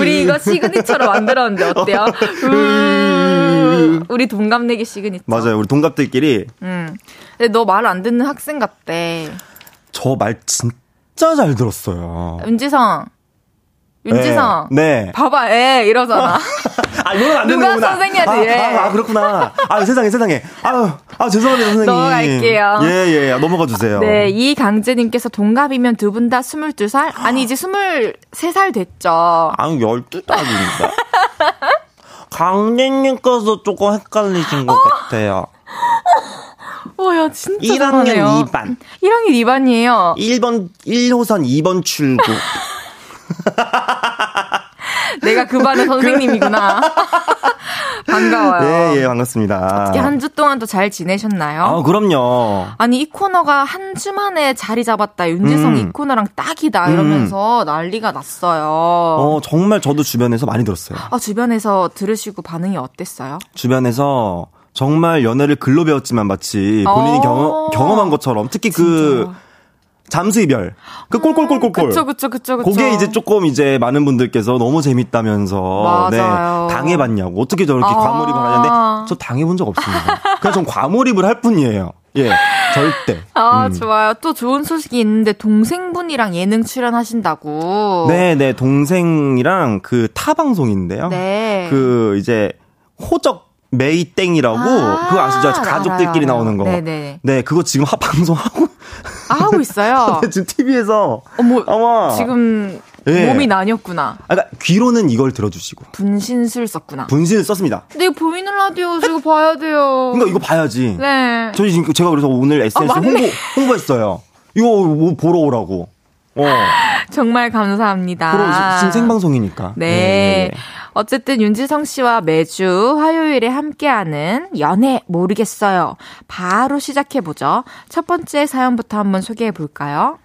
A: 우리 이거 signature로 만들었는데 어때요? 우리 동갑내기 시그니처.
B: 맞아요. 우리 동갑들끼리.
A: 음. 근데 너 말 안 듣는 학생 같대.
B: 저 말 진짜 잘 들었어요.
A: 윤지성. 윤지성.
B: 네. 네.
A: 봐봐, 에 이러잖아.
B: 아, 이건 안 되는
A: 누가 선생님한테
B: 아, 아, 아, 그렇구나. 아, 세상에, 세상에. 아유, 아, 죄송합니다, 선생님.
A: 넘어갈게요.
B: 예, 예, 넘어가 주세요.
A: 네, 이강재님께서 동갑이면 두 분 다 22살? 아니, 이제 23살 됐죠.
B: 아, 12살입니다. 강재님께서 조금 헷갈리신 것 어? 같아요.
A: 어, 야, 진짜
B: 1학년
A: 잘하네요.
B: 2반.
A: 1학년 2반이에요.
B: 1번, 1호선 2번 출구.
A: 내가 그 반의 선생님이구나. 반가워요.
B: 네, 예, 반갑습니다.
A: 어떻게 한 주 동안 또 잘 지내셨나요?
B: 아, 그럼요.
A: 아니, 이 코너가 한 주 만에 자리 잡았다. 윤지성 음. 이 코너랑 딱이다. 이러면서 음. 난리가 났어요.
B: 어, 정말 저도 주변에서 많이 들었어요.
A: 아, 주변에서 들으시고 반응이 어땠어요?
B: 주변에서 정말 연애를 글로 배웠지만 마치 본인이 어. 경험, 경험한 것처럼 특히 그 진짜. 잠수 이별. 그 꼴꼴꼴꼴꼴.
A: 그쵸, 그쵸, 그쵸, 그쵸.
B: 그게 이제 조금 이제 많은 분들께서 너무 재밌다면서. 네,
A: 맞아요.
B: 네. 당해봤냐고. 어떻게 저렇게 아~ 과몰입을 하냐는데 저 당해본 적 없습니다. 그냥 전 과몰입을 할 뿐이에요. 예, 절대.
A: 아,
B: 음.
A: 좋아요. 또 좋은 소식이 있는데 동생분이랑 예능 출연하신다고.
B: 네, 네, 동생이랑 그 타 방송인데요.
A: 네.
B: 그 이제 호적 메이땡이라고
A: 아,
B: 그거 아시죠? 가족들끼리
A: 알아요.
B: 나오는 거.
A: 네네.
B: 네, 그거 지금 합 방송 하고
A: 아, 하고 있어요.
B: 지금 TV에서
A: 어머,
B: 아마
A: 지금
B: 예.
A: 몸이 나뉘었구나.
B: 아, 그러니까 귀로는 이걸 들어주시고
A: 분신술 썼구나.
B: 분신을 썼습니다.
A: 근데 보이는 라디오 이거 봐야 돼요.
B: 그러니까 이거 봐야지.
A: 네.
B: 저희 지금 제가 그래서 오늘 SNS
A: 아.
B: 홍보 홍보했어요. 이거 뭐 보러 오라고. 어.
A: 정말 감사합니다.
B: 지금 생방송이니까.
A: 네.
B: 예.
A: 어쨌든 윤지성 씨와 매주 화요일에 함께하는 연애 모르겠어요. 바로 시작해보죠. 첫 번째 사연부터 한번 소개해 볼까요?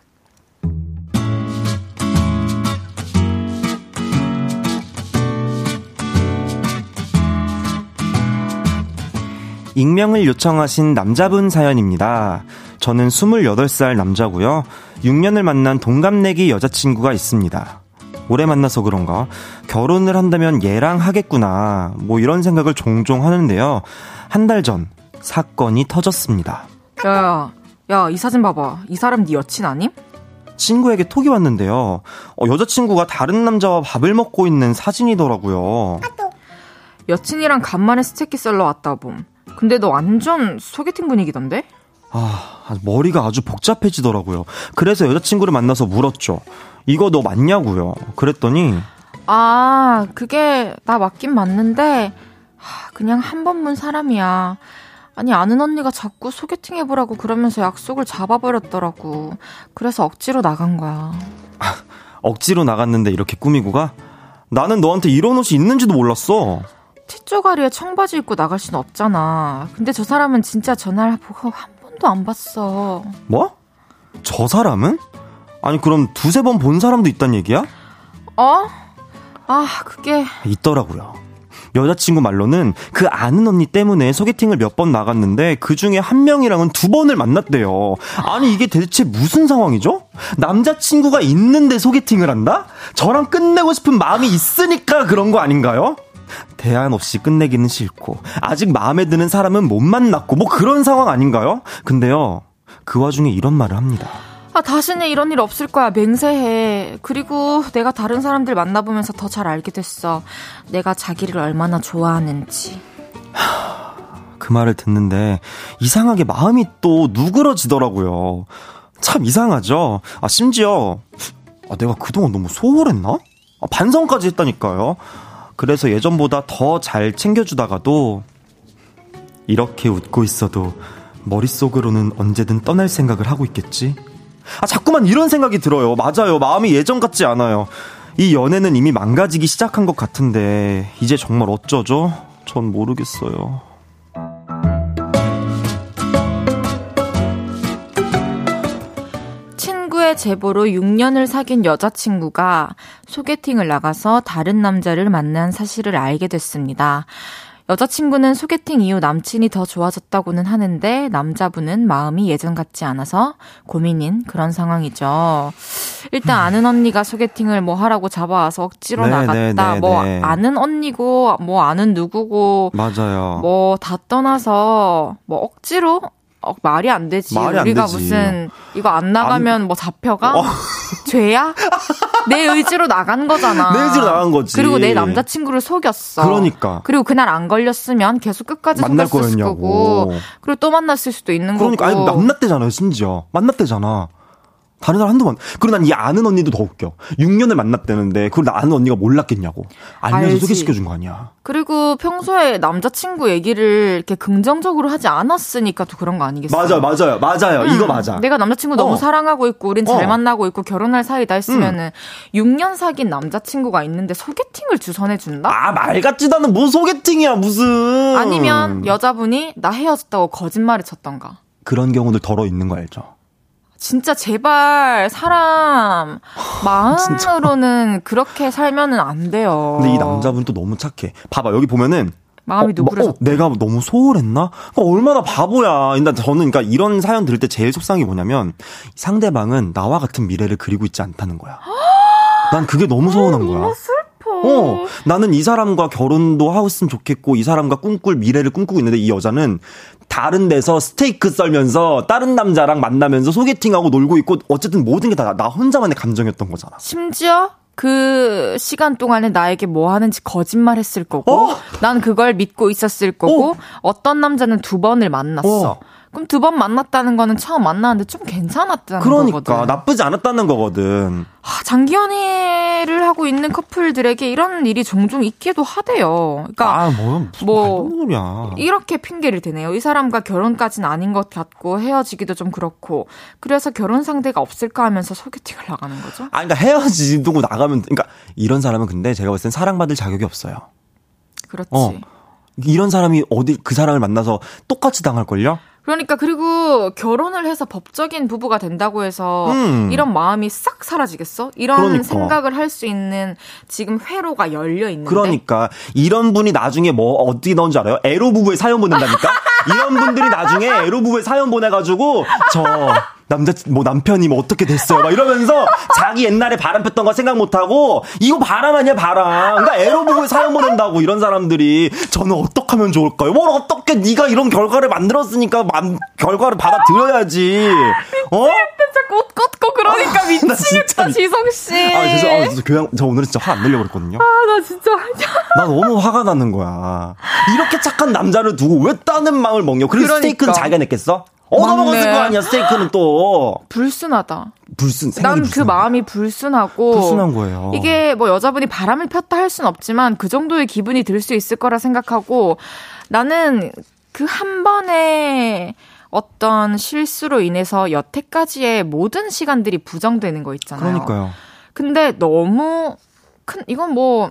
B: 익명을 요청하신 남자분 사연입니다. 저는 28살 남자고요. 6년을 만난 동갑내기 여자친구가 있습니다. 오래 만나서 그런가 결혼을 한다면 얘랑 하겠구나 뭐 이런 생각을 종종 하는데요. 한 달 전 사건이 터졌습니다.
A: 야, 야, 이 사진 봐봐. 이 사람 네 여친 아님?
B: 친구에게 톡이 왔는데요. 어, 여자친구가 다른 남자와 밥을 먹고 있는 사진이더라고요.
A: 여친이랑 간만에 스테이크 썰러 왔다 봄. 근데 너 완전 소개팅 분위기던데?
B: 아, 머리가 아주 복잡해지더라고요. 그래서 여자친구를 만나서 물었죠. 이거 너 맞냐고요. 그랬더니
A: 아, 그게 나 맞긴 맞는데 하, 그냥 한 번 본 사람이야. 아니 아는 언니가 자꾸 소개팅 해보라고 그러면서 약속을 잡아버렸더라고. 그래서 억지로 나간 거야.
B: 억지로 나갔는데 이렇게 꾸미고 가? 나는 너한테 이런 옷이 있는지도 몰랐어.
A: 티쪼가리에 청바지 입고 나갈 순 없잖아. 근데 저 사람은 진짜 전화를 보고 한 번도 안 봤어.
B: 뭐? 저 사람은? 아니 그럼 두세 번 본 사람도 있단 얘기야?
A: 어? 아, 그게
B: 있더라고요. 여자친구 말로는 그 아는 언니 때문에 소개팅을 몇 번 나갔는데 그 중에 한 명이랑은 두 번을 만났대요. 아니 이게 대체 무슨 상황이죠? 남자친구가 있는데 소개팅을 한다? 저랑 끝내고 싶은 마음이 있으니까 그런 거 아닌가요? 대안 없이 끝내기는 싫고 아직 마음에 드는 사람은 못 만났고 뭐 그런 상황 아닌가요? 근데요 그 와중에 이런 말을 합니다.
A: 아, 다시는 이런 일 없을 거야. 맹세해. 그리고 내가 다른 사람들 만나보면서 더 잘 알게 됐어. 내가 자기를 얼마나 좋아하는지.
B: 그 말을 듣는데 이상하게 마음이 또 누그러지더라고요. 참 이상하죠. 아 심지어 아, 내가 그동안 너무 소홀했나? 아, 반성까지 했다니까요. 그래서 예전보다 더 잘 챙겨주다가도 이렇게 웃고 있어도 머릿속으로는 언제든 떠날 생각을 하고 있겠지. 아 자꾸만 이런 생각이 들어요. 맞아요. 마음이 예전 같지 않아요. 이 연애는 이미 망가지기 시작한 것 같은데 이제 정말 어쩌죠? 전 모르겠어요.
A: 친구의 제보로 6년을 사귄 여자친구가 소개팅을 나가서 다른 남자를 만난 사실을 알게 됐습니다. 여자친구는 소개팅 이후 남친이 더 좋아졌다고는 하는데 남자분은 마음이 예전 같지 않아서 고민인 그런 상황이죠. 일단 아는 언니가 소개팅을 뭐 하라고 잡아와서 억지로
B: 네,
A: 나갔다.
B: 네, 네,
A: 뭐
B: 네.
A: 아는 언니고 뭐 아는 누구고
B: 맞아요.
A: 뭐 다 떠나서 뭐 억지로 어, 말이 안 되지.
B: 말이 안
A: 우리가
B: 되지.
A: 무슨 이거 안 나가면 뭐 잡혀가?
B: 어.
A: 죄야? 내 의지로 나간 거잖아.
B: 내 의지로 나간 거지.
A: 그리고 내 남자친구를 속였어.
B: 그러니까.
A: 그리고 그날 안 걸렸으면 계속 끝까지
B: 만날
A: 속였을
B: 거였냐고.
A: 거고. 그리고 또 만났을 수도 있는
B: 그러니까 아니
A: 거고.
B: 만났대잖아요, 심지어. 만났대잖아. 다른 사람 한두 번. 그리고 난 이 아는 언니도 더 웃겨. 6년을 만났대는데 그걸 나 아는 언니가 몰랐겠냐고. 알면서. 소개시켜 준 거 아니야.
A: 그리고 평소에 남자친구 얘기를 이렇게 긍정적으로 하지 않았으니까 또 그런 거 아니겠어요?
B: 맞아요, 맞아요, 맞아요. 이거
A: 음,
B: 맞아.
A: 내가 남자친구 너무
B: 어.
A: 사랑하고 있고 우린 잘
B: 어.
A: 만나고 있고 결혼할 사이다 했으면은 6년 사귄 남자친구가 있는데 소개팅을 주선해 준다?
B: 아, 말 같지도 않은 뭐 소개팅이야, 무슨.
A: 아니면 여자분이 나 헤어졌다고 거짓말을 쳤던가.
B: 그런 경우들 덜어 있는 거 알죠?
A: 진짜 제발 사람 마음으로는 그렇게 살면은 안 돼요.
B: 근데 이 남자분 또 너무 착해. 봐봐, 여기 보면은.
A: 마음이
B: 어,
A: 누그러졌다.
B: 어, 내가 너무 소홀했나? 그러니까 얼마나 바보야. 일단 저는 그러니까 이런 사연 들을 때 제일 속상한 게 뭐냐면 상대방은 나와 같은 미래를 그리고 있지 않다는 거야. 난 그게 너무 서운한 거야.
A: 싶어.
B: 어, 나는 이 사람과 결혼도 하고 있으면 좋겠고, 이 사람과 꿈꿀 미래를 꿈꾸고 있는데, 이 여자는 다른 데서 스테이크 썰면서, 다른 남자랑 만나면서 소개팅하고 놀고 있고, 어쨌든 모든 게 다 나 혼자만의 감정이었던 거잖아.
A: 심지어 그 시간 동안에 나에게 뭐 하는지 거짓말 했을 거고,
B: 어?
A: 난 그걸 믿고 있었을 거고, 어. 떤 남자는 두 번을 만났어.
B: 어.
A: 그럼 두 번 만났다는 거는 처음 만났는데 좀 괜찮았다는
B: 그러니까,
A: 거거든.
B: 나쁘지 않았다는 거거든.
A: 하, 장기 연애를 하고 있는 커플들에게 이런 일이 종종 있기도 하대요. 그러니까
B: 아, 뭐, 무슨
A: 뭐. 이렇게 핑계를 대네요. 이 사람과 결혼까지는 아닌 것 같고 헤어지기도 좀 그렇고 그래서 결혼 상대가 없을까 하면서 소개팅을 나가는 거죠.
B: 아, 그러니까 헤어지고 나가면, 그러니까 이런 사람은 근데 제가 봤을 땐 사랑받을 자격이 없어요.
A: 그렇지.
B: 어. 이런 사람이 어디 그 사람을 만나서 똑같이 당할걸요?
A: 그러니까 그리고 결혼을 해서 법적인 부부가 된다고 해서
B: 음.
A: 이런 마음이 싹 사라지겠어? 이런
B: 그러니까.
A: 생각을 할 수 있는 지금 회로가 열려 있는데
B: 그러니까 이런 분이 나중에 뭐 어디 넣은지 알아요? 에로 부부에 사연 보낸다니까? 이런 분들이 나중에 에로 부부에 사연 보내가지고 저 남자 뭐 남편이 뭐 어떻게 됐어요? 막 이러면서 자기 옛날에 바람 폈던 거 생각 못 하고 이거 바람 아니야 바람. 그러니까 에로 부부에 사연 보낸다고 이런 사람들이 저는 어떻게 하면 좋을까요? 뭘 어떻게 네가 이런 결과를 만들었으니까 만, 결과를 받아들여야지. 어?
A: 자꾸 옷 걷고 그러니까
B: 나
A: 미치겠다 지성 씨.
B: 아 죄송, 아, 진짜 교양 저 오늘 진짜 화 안 내려고 그랬거든요.
A: 아, 나 진짜
B: 나 너무 화가 나는 거야. 이렇게 착한 남자를 두고 왜 따는 마음을 먹냐? 그리고
A: 그러니까.
B: 스테이크는 자기가 냈겠어? 얻어
A: 맞네.
B: 먹었을 거 아니야, 스테이크는 또.
A: 불순하다.
B: 불순,
A: 난 그 마음이 불순하고
B: 불순한 거예요.
A: 이게 뭐 여자분이 바람을 폈다 할 순 없지만 그 정도의 기분이 들 수 있을 거라 생각하고 나는 그 한 번의 어떤 실수로 인해서 여태까지의 모든 시간들이 부정되는 거 있잖아요.
B: 그러니까요.
A: 근데 너무 큰 이건 뭐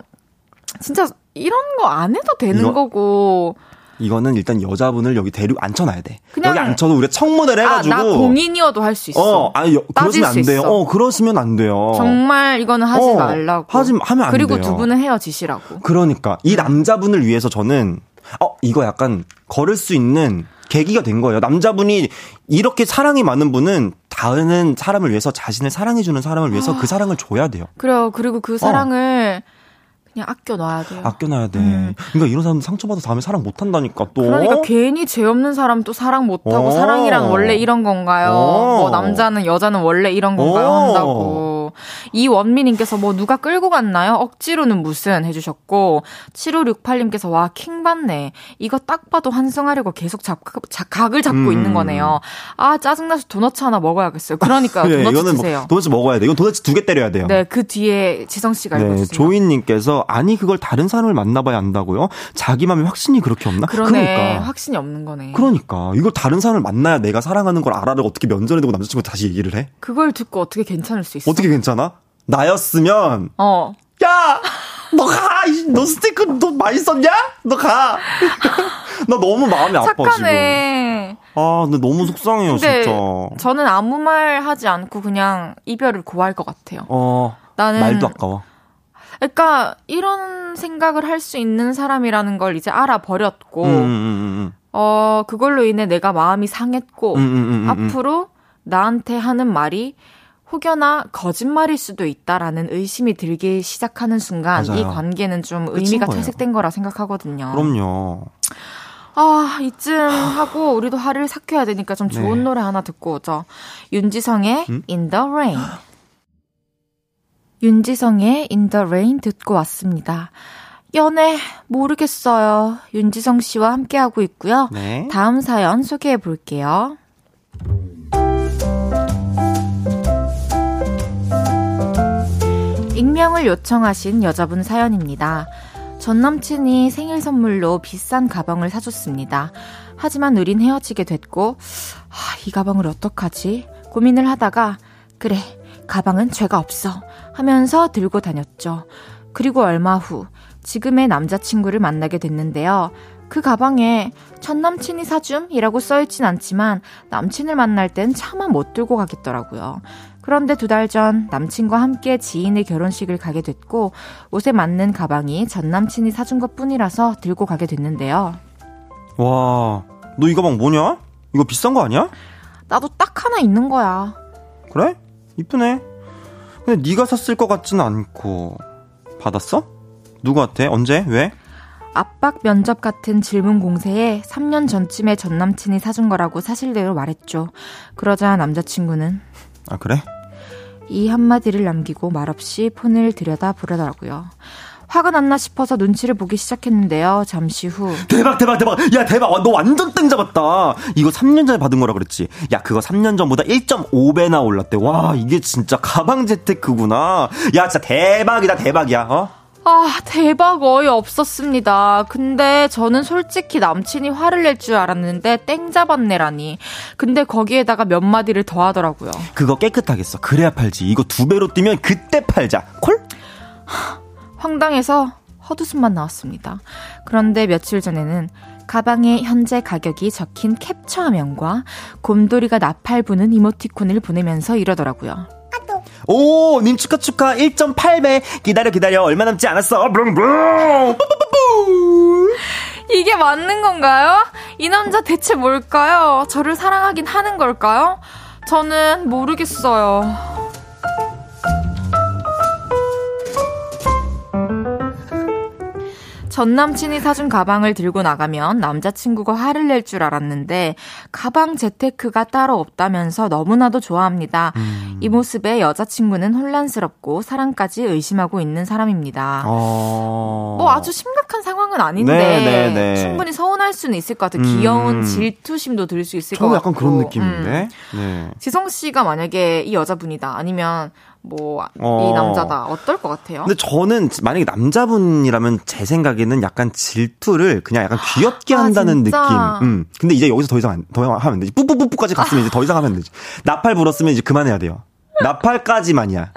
A: 진짜 이런 거 안 해도 되는
B: 이거-
A: 거고
B: 이거는 일단 여자분을 여기 데리고 앉혀놔야 돼. 여기 앉혀서 우리가 청문회를
A: 아,
B: 해가지고.
A: 나 공인이어도 할 수 있어.
B: 어, 아니, 여- 그러시면
A: 안수
B: 돼요. 어, 그러시면 안 돼요.
A: 정말 이거는 하지
B: 어,
A: 말라고.
B: 하지- 하면 안
A: 그리고
B: 돼요.
A: 두 분은 헤어지시라고.
B: 그러니까 이 남자분을 위해서 저는 어 이거 약간 걸을 수 있는 계기가 된 거예요. 남자분이 이렇게 사랑이 많은 분은 다른 사람을 위해서 자신을 사랑해주는 사람을 위해서 그 사랑을 줘야 돼요.
A: 그래요. 그리고 그 사랑을 그냥 아껴 놔야 돼요.
B: 아껴 놔야 돼.
A: 음.
B: 그러니까 이런 사람 상처받아 다음에 사랑 못 한다니까 또.
A: 그러니까 괜히 죄 없는 사람 또 사랑 못 하고
B: 어.
A: 사랑이란 원래 이런 건가요?
B: 어.
A: 뭐 남자는 여자는 원래 이런 건가요?
B: 어.
A: 한다고. 이원미님께서 뭐 누가 끌고 갔나요? 억지로는 무슨 해주셨고 7568님께서 와 킹받네. 이거 딱 봐도 환승하려고 계속 잡, 자, 각을 잡고
B: 음.
A: 있는 거네요. 아 짜증나서 도넛 하나 먹어야겠어요. 그러니까
B: 그래,
A: 도넛
B: 이거는
A: 드세요.
B: 뭐, 도넛 먹어야 돼. 이건 도넛 두 개 때려야 돼요.
A: 네, 그 뒤에 지성 씨가
B: 네,
A: 읽어주세요.
B: 조인님께서 아니 그걸 다른 사람을 만나봐야 안다고요? 자기 맘에 확신이 그렇게 없나?
A: 그러네.
B: 그러니까.
A: 확신이 없는 거네.
B: 그러니까 이걸 다른 사람을 만나야 내가 사랑하는 걸 알아를 어떻게 면전에 두고 남자친구 다시 얘기를 해?
A: 그걸 듣고 어떻게 괜찮을 수 있어?
B: 어떻게 괜찮 아? 나였으면
A: 어.
B: 야! 너 가! 너 스테이크 너 맛있었냐? 너 가! 나 너무 마음이 아파 지금.
A: 착하네.
B: 아, 근데 너무 속상해요
A: 근데
B: 진짜.
A: 저는 아무 말 하지 않고 그냥 이별을 고할 것 같아요.
B: 어,
A: 나는
B: 말도 아까워.
A: 그러니까 이런 생각을 할 수 있는 사람이라는 걸 이제 알아버렸고
B: 음, 음, 음,
A: 어 그걸로 인해 내가 마음이 상했고
B: 음, 음, 음, 음, 음.
A: 앞으로 나한테 하는 말이 혹여나 거짓말일 수도 있다라는 의심이 들기 시작하는 순간
B: 맞아요.
A: 이 관계는 좀 의미가
B: 거예요.
A: 퇴색된 거라 생각하거든요.
B: 그럼요.
A: 아, 이쯤 하고 우리도 하루를 삭혀야 되니까 좀 좋은
B: 네.
A: 노래 하나 듣고 오죠. 윤지성의
B: 음?
A: In the Rain. 윤지성의 In the Rain 듣고 왔습니다. 연애 모르겠어요. 윤지성 씨와 함께하고 있고요.
B: 네.
A: 다음 사연 소개해 볼게요. 익명을 요청하신 여자분 사연입니다. 전 남친이 생일 선물로 비싼 가방을 사줬습니다. 하지만 우린 헤어지게 됐고, 아, 이 가방을 어떡하지? 고민을 하다가, 그래, 가방은 죄가 없어. 하면서 들고 다녔죠. 그리고 얼마 후, 지금의 남자친구를 만나게 됐는데요. 그 가방에 전 남친이 사줌이라고 써있진 않지만 남친을 만날 땐 차마 못 들고 가겠더라고요. 그런데 두 달 전 남친과 함께 지인의 결혼식을 가게 됐고 옷에 맞는 가방이 전 남친이 사준 것 뿐이라서 들고 가게 됐는데요.
B: 와, 너 이 가방 뭐냐? 이거 비싼 거 아니야?
A: 나도 딱 하나 있는 거야.
B: 그래? 이쁘네. 근데 네가 샀을 것 같지는 않고 받았어? 누구한테? 언제? 왜?
A: 압박 면접 같은 질문 공세에 3년 전쯤에 전 남친이 사준 거라고 사실대로 말했죠. 그러자 남자친구는
B: 아, 그래?
A: 이 한마디를 남기고 말없이 폰을 들여다 보려더라고요. 화가 났나 싶어서 눈치를 보기 시작했는데요. 잠시 후
B: 대박, 대박, 대박. 야, 대박. 와, 너 완전 땡 잡았다. 이거 3년 전에 받은 거라 그랬지. 야, 그거 3년 전보다 1.5배나 올랐대. 와, 이게 진짜 가방 재테크구나. 야, 진짜 대박이다, 대박이야. 어?
A: 아, 대박 어이 없었습니다. 근데 저는 솔직히 남친이 화를 낼 줄 알았는데 땡 잡았네라니. 근데 거기에다가 몇 마디를 더 하더라고요.
B: 그거 깨끗하게 써. 그래야 팔지. 이거 두 배로 뛰면 그때 팔자. 콜?
A: 황당해서 헛웃음만 나왔습니다. 그런데 며칠 전에는 가방에 현재 가격이 적힌 캡처 화면과 곰돌이가 나팔 부는 이모티콘을 보내면서 이러더라고요.
B: 오, 님 축하 축하 1.8배. 기다려 기다려. 얼마 남지 않았어.
A: 이게 맞는 건가요? 이 남자 대체 뭘까요? 저를 사랑하긴 하는 걸까요? 저는 모르겠어요. 전 남친이 사준 가방을 들고 나가면 남자친구가 화를 낼 줄 알았는데 가방 재테크가 따로 없다면서 너무나도 좋아합니다.
B: 음.
A: 이 모습에 여자친구는 혼란스럽고 사랑까지 의심하고 있는 사람입니다.
B: 어.
A: 뭐 아주 심각한 상황은 아닌데
B: 네, 네, 네.
A: 충분히 서운할 수는 있을 것 같아요.
B: 음.
A: 귀여운 질투심도 들 수 있을 것
B: 저는
A: 같고.
B: 약간 그런
A: 음.
B: 느낌인데. 네.
A: 지성 씨가 만약에 이 여자분이다 아니면 뭐이
B: 어.
A: 남자다 어떨 것 같아요?
B: 근데 저는 만약에 남자분이라면 제 생각에는 약간 질투를 그냥 약간 귀엽게
A: 아,
B: 한다는
A: 진짜?
B: 느낌. 음. 근데 이제 여기서 더 이상 안, 더 하면 안 되지. 뿌뿌뿌뿌까지 갔으면 이제 더 이상 하면 안 되지. 나팔 불었으면 이제 그만해야 돼요. 나팔까지만이야.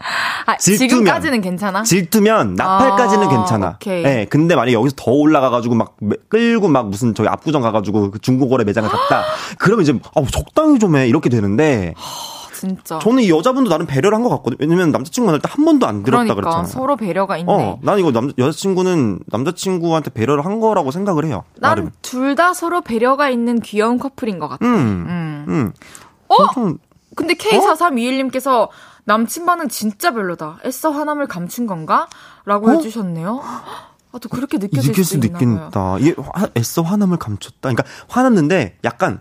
A: 아,
B: 질투면-
A: 지금까지는 괜찮아?
B: 질투면 나팔까지는
A: 아,
B: 괜찮아.
A: 오케이.
B: 예. 근데 만약에 여기서 더 올라가 가지고 막 매- 끌고 막 무슨 저기 압구정 가 가지고 그 중고거래 매장을 갔다. 그러면 이제 아 적당히 좀 해. 이렇게 되는데
A: 진짜.
B: 저는 이 여자분도 나름 배려를 한 것 같거든요. 왜냐면 남자친구 만날 때 한 번도 안 들었다
A: 그러니까
B: 그랬잖아요.
A: 서로 배려가 있네.
B: 어, 난 이거 남, 여자친구는 남자친구한테 배려를 한 거라고 생각을 해요.
A: 난 둘 다 서로 배려가 있는 귀여운 커플인 것 같아.
B: 음,
A: 음.
B: 음.
A: 어?
B: 좀,
A: 근데 K4321님께서 남친 반응 진짜 별로다. 애써 화남을 감춘 건가? 라고
B: 어?
A: 해주셨네요. 아, 또 그렇게 느껴질
B: 느낄
A: 수도.
B: 있겠다. 얘 화- 애써 화남을 감췄다. 그러니까 화났는데 약간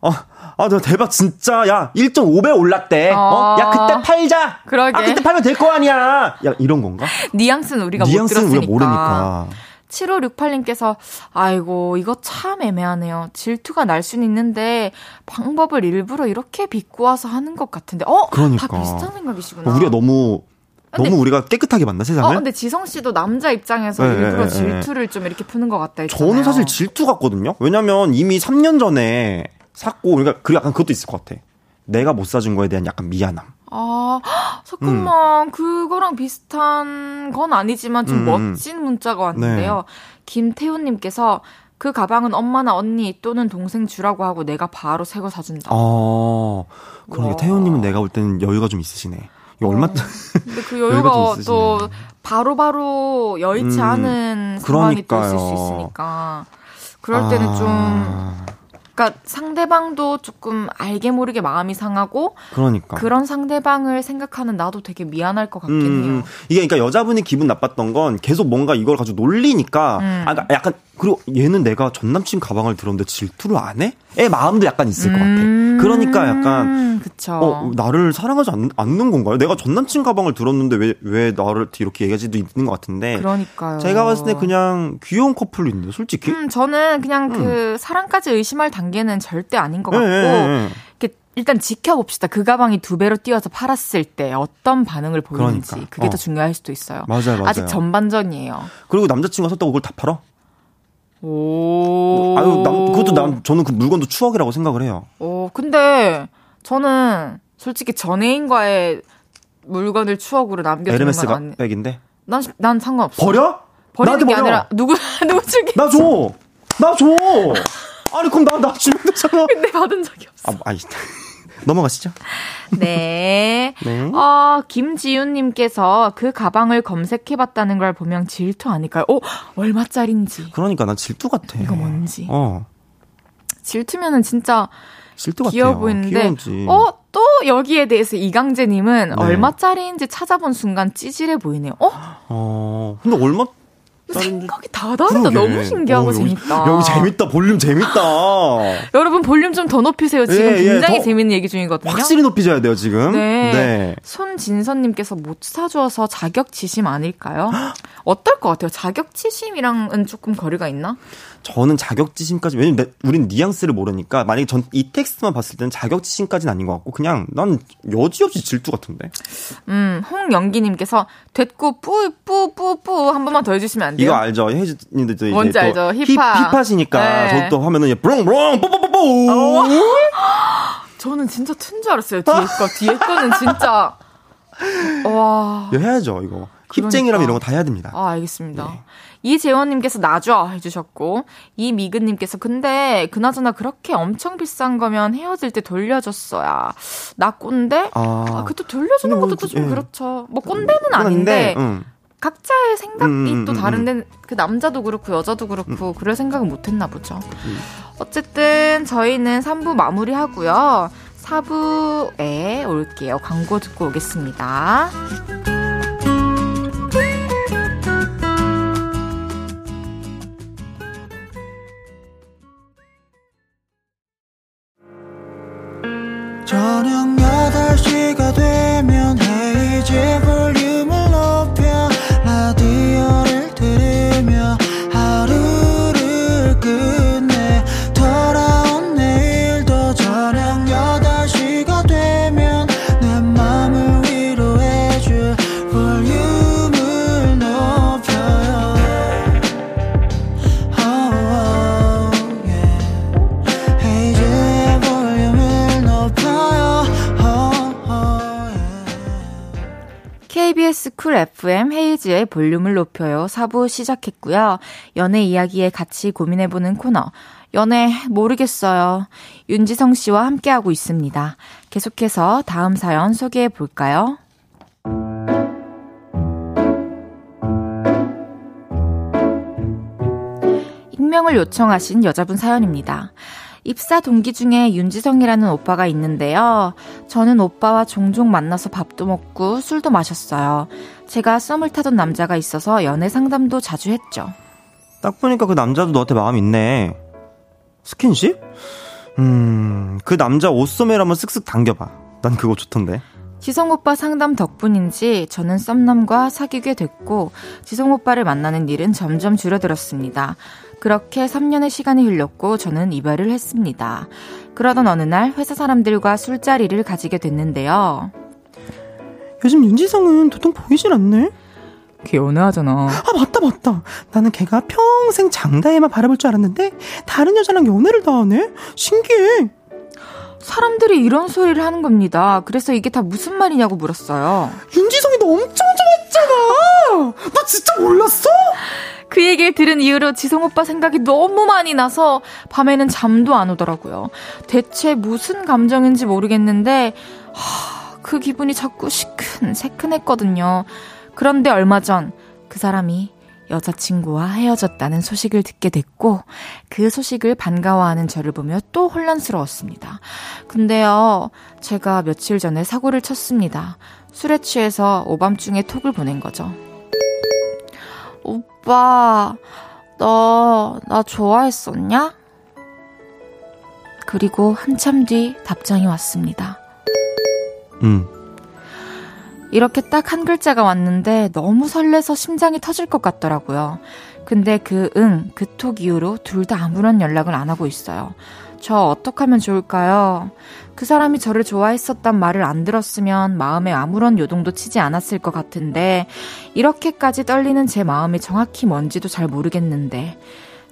B: 어, 아, 너 대박 진짜 야 1.5배 올랐대. 어, 야 그때 팔자.
A: 그러게.
B: 아 그때 팔면 될 거 아니야. 야 이런 건가?
A: 뉘앙스는 우리가 못
B: 뉘앙스는
A: 들었으니까.
B: 우리가 모르니까.
A: 7568님께서 아이고 이거 참 애매하네요. 질투가 날 수는 있는데 방법을 일부러 이렇게 비꼬아서 하는 것 같은데 어?
B: 그러니까.
A: 다 비슷한 생각이시구나.
B: 우리가 너무
A: 근데-
B: 너무 우리가 깨끗하게 만나 세상을.
A: 어 근데 지성 씨도 남자 입장에서
B: 네,
A: 일부러
B: 네, 네.
A: 질투를 좀 이렇게 푸는 것 같다 했잖아요.
B: 저는 사실 질투 같거든요. 왜냐면 이미 3년 전에 샀고 그러니까 그 약간 그것도 있을 것 같아. 내가 못 사준 거에 대한 약간 미안함.
A: 아 잠깐만 그거랑 비슷한 건 아니지만 좀
B: 음, 음.
A: 멋진 문자가 왔는데요. 김태훈님께서 그 가방은 엄마나 언니 또는 동생 주라고 하고 내가 바로 새 거 사준다.
B: 어, 그러니까
A: 와.
B: 태훈님은 내가 볼 때는 여유가 좀 있으시네. 이거 얼마,
A: 근데 그
B: 여유가 좀.
A: 또 바로 바로 여의치
B: 음,
A: 않은 상황이 또 있을 수
B: 그러니까요.
A: 있으니까 그럴 때는 좀
B: 아,
A: 그러니까 상대방도 조금 알게 모르게 마음이 상하고
B: 그러니까.
A: 그런 상대방을 생각하는 나도 되게 미안할 것 같긴
B: 음,
A: 해요.
B: 음. 이게 그러니까 여자분이 기분 나빴던 건 계속 뭔가 이걸 가지고 놀리니까
A: 음.
B: 아, 그러니까 약간 그리고 얘는 내가 전 남친 가방을 들었는데 질투를 안 해? 의 마음도 약간 있을 것 같아.
A: 음,
B: 그러니까 약간
A: 그쵸.
B: 어, 나를 사랑하지 않, 않는 건가요? 내가 전 남친 가방을 들었는데 왜, 왜 나를 이렇게 얘기하지도 있는 것 같은데.
A: 그러니까요.
B: 제가 봤을 때 그냥 귀여운 커플인데, 솔직히.
A: 음, 저는 그냥 그 사랑까지 의심할 단계는 절대 아닌 것
B: 예,
A: 같고
B: 예, 예.
A: 이렇게 일단 지켜봅시다. 그 가방이 두 배로 뛰어서 팔았을 때 어떤 반응을 보이는지
B: 그러니까.
A: 그게
B: 어.
A: 더 중요할 수도 있어요.
B: 맞아요, 맞아요.
A: 아직 전반전이에요.
B: 그리고 남자친구가 샀다고 그걸 다 팔아?
A: 오.
B: 아유, 남, 그것도 남, 저는 그 물건도 추억이라고 생각을 해요.
A: 오, 근데 저는 솔직히 전애인과의 물건을 추억으로 남겨두는
B: 에르메스
A: 건 아니.
B: 백인데.
A: 난, 난 상관없어.
B: 버려?
A: 버리는 게
B: 버려.
A: 아니라 누구 누구 줄게.
B: 나 줘! 나 줘! 아니, 그럼 나, 나 주면 되잖아.
A: 근데 받은 적이 없어.
B: 아, 아이. 넘어가시죠.
A: 네.
B: 네.
A: 어, 김지윤님께서 그 가방을 검색해봤다는 걸 보면 질투 아닐까요? 오, 얼마짜린지.
B: 그러니까 난 질투 같아.
A: 이거 뭔지.
B: 어.
A: 질투면은 진짜
B: 질투 같아요.
A: 귀여워 보이는데,
B: 귀여운지.
A: 어, 또 여기에 대해서 이강재님은
B: 네.
A: 얼마짜리인지 찾아본 순간 찌질해 보이네요. 어?
B: 어, 근데 얼마,
A: 생각이 다 다르다. 너무 신기하고 어, 재밌다.
B: 여기 재밌다. 볼륨 재밌다.
A: 여러분 볼륨 좀 더 높이세요. 지금 예, 예, 굉장히 재밌는 얘기 중이거든요.
B: 확실히 높이셔야 돼요, 지금.
A: 네. 네. 손진선님께서 못 사줘서 자격지심 아닐까요? 어떨 것 같아요? 자격지심이랑은 조금 거리가 있나?
B: 저는 자격지심까지 왜냐면 우린 뉘앙스를 모르니까 만약에 전 이 텍스트만 봤을 때는 자격지심까지는 아닌 것 같고 그냥 난 여지없이 질투 같은데.
A: 음, 홍영기님께서 됐고 뿌뿌뿌뿌 한 번만 더 해주시면 안 돼요?
B: 이거 알죠? 혜진님도 이제
A: 뭔지 알죠? 힙합
B: 힙합이니까 네. 저도 하면은 브롱브롱 뿌뿌뿌뿌.
A: 저는 진짜 튼 줄 알았어요. 뒤에 거 뒤에 거는 진짜 와.
B: 이거 해야죠 이거. 힙쟁이라면 그러니까. 이런 거 다 해야 됩니다.
A: 아, 알겠습니다. 네. 이재원님께서 나줘 해주셨고, 이미근님께서 근데 그나저나 그렇게 엄청 비싼 거면 헤어질 때 돌려줬어야. 나 꼰대? 아, 아 그것도 돌려주는 것도 좀 예. 그렇죠. 뭐 꼰대는 아닌데, 음. 각자의 생각이 음, 음, 또 음, 음. 다른데, 그 남자도 그렇고 여자도 그렇고, 그럴 생각은 못 했나 보죠. 어쨌든 저희는 3부 마무리하고요. 4부에 올게요. 광고 듣고 오겠습니다. 저녁 8시가 되면 헤이즈 쿨 FM 헤이즈의 볼륨을 높여요. 4부 시작했고요. 연애 이야기에 같이 고민해보는 코너. 연애 모르겠어요. 윤지성 씨와 함께하고 있습니다. 계속해서 다음 사연 소개해 볼까요? 익명을 요청하신 여자분 사연입니다. 입사 동기 중에 윤지성이라는 오빠가 있는데요. 저는 오빠와 종종 만나서 밥도 먹고 술도 마셨어요. 제가 썸을 타던 남자가 있어서 연애 상담도 자주 했죠.
B: 딱 보니까 그 남자도 너한테 마음 있네. 스킨십? 음, 그 남자 옷소매를 한번 쓱쓱 당겨봐. 난 그거 좋던데.
A: 지성 오빠 상담 덕분인지 저는 썸남과 사귀게 됐고 지성 오빠를 만나는 일은 점점 줄어들었습니다. 그렇게 3년의 시간이 흘렀고 저는 이별을 했습니다. 그러던 어느 날 회사 사람들과 술자리를 가지게 됐는데요.
C: 요즘 윤지성은 도통 보이질 않네?
A: 걔 연애하잖아.
C: 아, 맞다, 맞다. 나는 걔가 평생 장다에만 바라볼 줄 알았는데, 다른 여자랑 연애를 다 하네? 신기해.
A: 사람들이 이런 소리를 하는 겁니다. 그래서 이게 다 무슨 말이냐고 물었어요.
C: 윤지성이 너 엄청 좋아했잖아! 너 진짜 몰랐어?
A: 그 얘기를 들은 이후로 지성 오빠 생각이 너무 많이 나서 밤에는 잠도 안 오더라고요. 대체 무슨 감정인지 모르겠는데, 하, 그 기분이 자꾸 시큰, 새큰했거든요. 그런데 얼마 전 그 사람이 여자친구와 헤어졌다는 소식을 듣게 됐고, 그 소식을 반가워하는 저를 보며 또 혼란스러웠습니다. 근데요, 제가 며칠 전에 사고를 쳤습니다. 술에 취해서 오밤중에 톡을 보낸 거죠. 오빠, 너, 나 좋아했었냐? 그리고 한참 뒤 답장이 왔습니다.
B: 응.
A: 이렇게 딱 한 글자가 왔는데 너무 설레서 심장이 터질 것 같더라고요. 근데 그 응, 그 톡 이후로 둘 다 아무런 연락을 안 하고 있어요. 저 어떻게 하면 좋을까요? 그 사람이 저를 좋아했었단 말을 안 들었으면 마음에 아무런 요동도 치지 않았을 것 같은데, 이렇게까지 떨리는 제 마음이 정확히 뭔지도 잘 모르겠는데,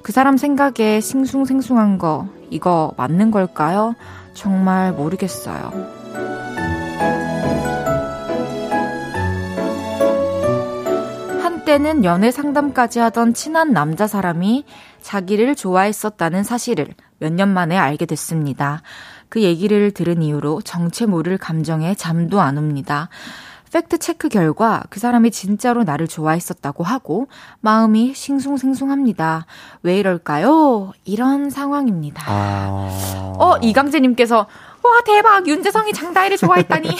A: 그 사람 생각에 싱숭생숭한 거, 이거 맞는 걸까요? 정말 모르겠어요. 한때는 연애 상담까지 하던 친한 남자 사람이 자기를 좋아했었다는 사실을 몇 년 만에 알게 됐습니다. 그 얘기를 들은 이후로 정체 모를 감정에 잠도 안 옵니다. 팩트 체크 결과 그 사람이 진짜로 나를 좋아했었다고 하고 마음이 싱숭생숭합니다. 왜 이럴까요? 이런 상황입니다. 아... 어, 이강재님께서 와, 대박! 윤재성이 장다혜를 좋아했다니.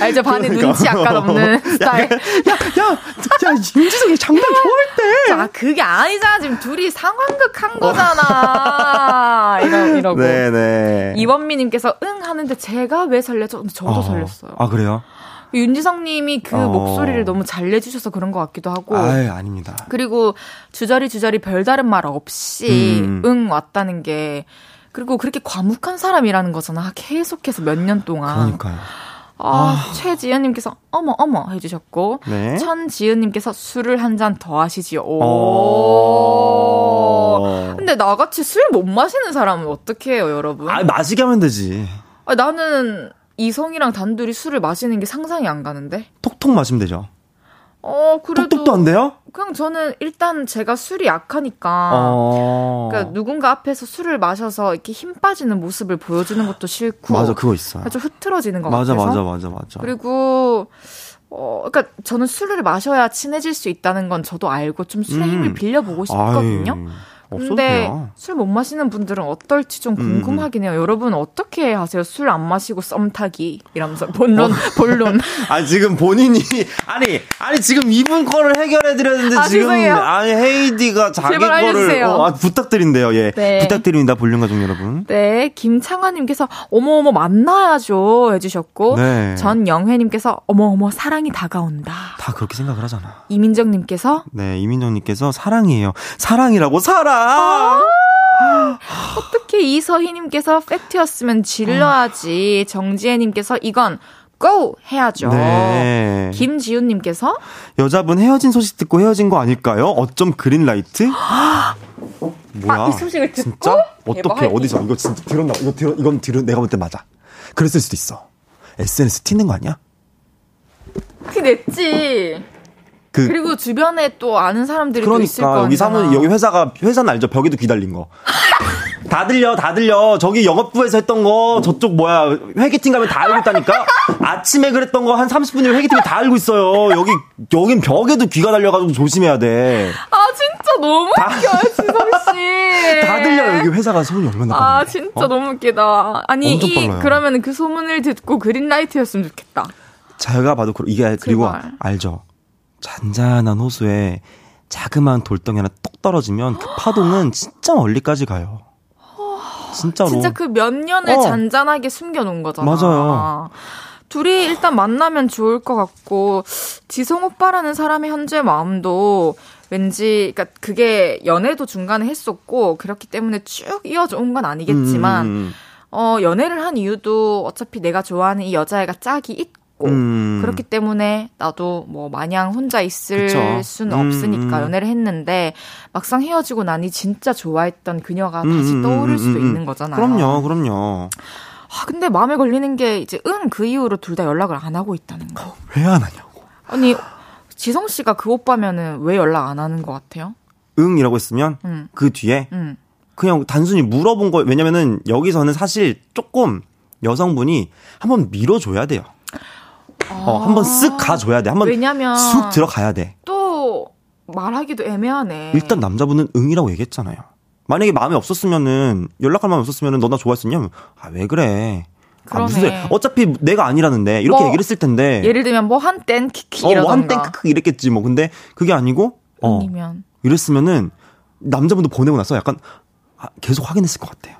A: 알죠? 반에
B: 그러니까.
A: 눈치 약간 없는 스타일.
C: 야, 야, 야, 윤지성이 장난 좋아할 때.
A: 자, 그게 아니잖아. 지금 둘이 상황극 한 거잖아. 이러, 이러고.
B: 네네.
A: 이원미님께서 응 하는데 제가 왜 설레죠? 근데 저도
B: 어.
A: 설렜어요.
B: 아, 그래요?
A: 윤지성님이 그
B: 어.
A: 목소리를 너무 잘 내주셔서 그런 것 같기도 하고.
B: 아유, 아닙니다.
A: 그리고 주저리 주저리 별다른 말 없이
B: 음.
A: 응 왔다는 게 그리고 그렇게 과묵한 사람이라는 거잖아. 계속해서 몇 년 동안.
B: 그러니까요.
A: 아, 최지연님께서 어머 어머 해주셨고
B: 네.
A: 천지은님께서 술을 한 잔 더 하시지요. 오.
B: 어.
A: 근데 나같이 술 못 마시는 사람은 어떻게 해요, 여러분?
B: 아, 마시게 하면 되지.
A: 아, 나는 이성이랑 단둘이 술을 마시는 게 상상이 안 가는데.
B: 톡톡 마시면 되죠.
A: 어, 그래도
B: 톡톡도 안 돼요?
A: 그냥 저는 일단 제가 술이 약하니까
B: 어.
A: 그러니까 누군가 앞에서 술을 마셔서 이렇게 힘 빠지는 모습을 보여주는 것도 싫고
B: 맞아, 그거 있어요.
A: 좀 흐트러지는 것
B: 맞아,
A: 같아서
B: 맞아, 맞아, 맞아.
A: 그리고 어 그러니까 저는 술을 마셔야 친해질 수 있다는 건 저도 알고 좀 술의 힘을
B: 음.
A: 빌려보고 싶거든요.
B: 아유,
A: 근데. 술 못 마시는 분들은 어떨지 좀
B: 음,
A: 궁금하긴 해요. 여러분 어떻게 하세요? 술 안 마시고 썸 타기 이러면서 본론 본론.
B: 아 지금 본인이 아니 아니 지금 이분 거를 해결해 드렸는데
A: 아,
B: 지금
A: 죄송해요.
B: 아니 헤이디가 자기 거를. 어, 아, 부탁드린대요. 예.
A: 네.
B: 부탁드립니다. 볼륨 가족 여러분.
A: 네, 김창환님께서 어머 어머 만나야죠 해주셨고
B: 네.
A: 전영회님께서 어머 어머 사랑이 다가온다.
B: 다 그렇게 생각을 하잖아.
A: 이민정님께서
B: 네, 이민정 님께서 사랑이에요. 사랑이라고 사랑.
A: 어떻게 이서희님께서 팩트였으면 질러야지. 정지혜님께서 이건 고 해야죠.
B: 네.
A: 김지훈님께서
B: 여자분 헤어진 소식 듣고 헤어진 거 아닐까요? 어쩜 그린라이트? 뭐야?
A: 아, 이 소식을 듣고?
B: 진짜? 어떻게. 어디서 이거 진짜 들었나? 이거 들어 이건 들어 내가 볼 때 맞아. 그랬을 수도 있어. SNS 튀는 거 아니야?
A: 그 냈지.
B: 그
A: 그리고 주변에 또 아는 사람들이 또 있을
B: 그러니까
A: 거잖아.
B: 여기 사무 여기 회사가 회사는 알죠 벽에도 귀달린 거. 다 들려 다 들려 저기 영업부에서 했던 거 저쪽 뭐야 회계팀 가면 다 알고 있다니까 아침에 그랬던 거 한 30분이면 회계팀이 다 알고 있어요 여기 여긴 벽에도 귀가 달려가지고 조심해야 돼다
A: 아 진짜 너무 웃겨요 지성 씨.
B: 들려 여기 회사가 소문이 얼마나
A: 아. 진짜
B: 어?
A: 너무 웃기다. 아니 이. 그러면 그 소문을 듣고 그린라이트였으면 좋겠다.
B: 제가 봐도 그- 이게 그리고
A: 제발.
B: 알죠 잔잔한 호수에 자그마한 돌덩이 하나 똑 떨어지면 그 파동은 진짜 멀리까지 가요 진짜로
A: 진짜 그 몇 년을
B: 어.
A: 잔잔하게 숨겨놓은 거잖아.
B: 맞아요.
A: 둘이 일단 만나면 좋을 것 같고 지성 오빠라는 사람의 현재 마음도 왠지 그러니까 그게 연애도 중간에 했었고 그렇기 때문에 쭉 이어져 온 건 아니겠지만
B: 음,
A: 어 연애를 한 이유도 어차피 내가 좋아하는 이 여자애가 짝이 있고
B: 음.
A: 그렇기 때문에 나도 뭐 마냥 혼자 있을
B: 그쵸.
A: 수는
B: 음,
A: 없으니까
B: 음.
A: 연애를 했는데 막상 헤어지고 나니 진짜 좋아했던 그녀가
B: 음,
A: 다시
B: 음,
A: 떠오를
B: 음,
A: 수도
B: 음,
A: 있는 거잖아요.
B: 그럼요, 그럼요.
A: 아, 근데 마음에 걸리는 게 이제 응 그 이후로 둘 다 연락을 안 하고 있다는 거.
B: 왜 안 하냐고.
A: 아니 지성 씨가 그 오빠면은 왜 연락 안 하는 것 같아요?
B: 응이라고 했으면
A: 응,
B: 그 뒤에
A: 응.
B: 그냥 단순히 물어본 거 왜냐면은 여기서는 사실 조금 여성분이 한번 밀어줘야 돼요. 어, 한 번 쓱 가줘야 돼. 한번
A: 왜냐면
B: 쑥 들어가야 돼.
A: 또 말하기도 애매하네.
B: 일단 남자분은 응이라고 얘기했잖아요. 만약에 마음이 없었으면은 연락할 마음이 없었으면은 너나 좋아했었냐면 아왜 그래? 아, 무슨. 소리야. 어차피 내가 아니라는데 이렇게
A: 뭐,
B: 얘기를 했을 텐데
A: 예를 들면 뭐 한 땐 키키
B: 어,
A: 이러던가.
B: 한땡 크크 이랬겠지 뭐. 근데 그게 아니고 어,
A: 응이면
B: 이랬으면은 남자분도 보내고 나서 약간 아, 계속 확인했을 것 같아요.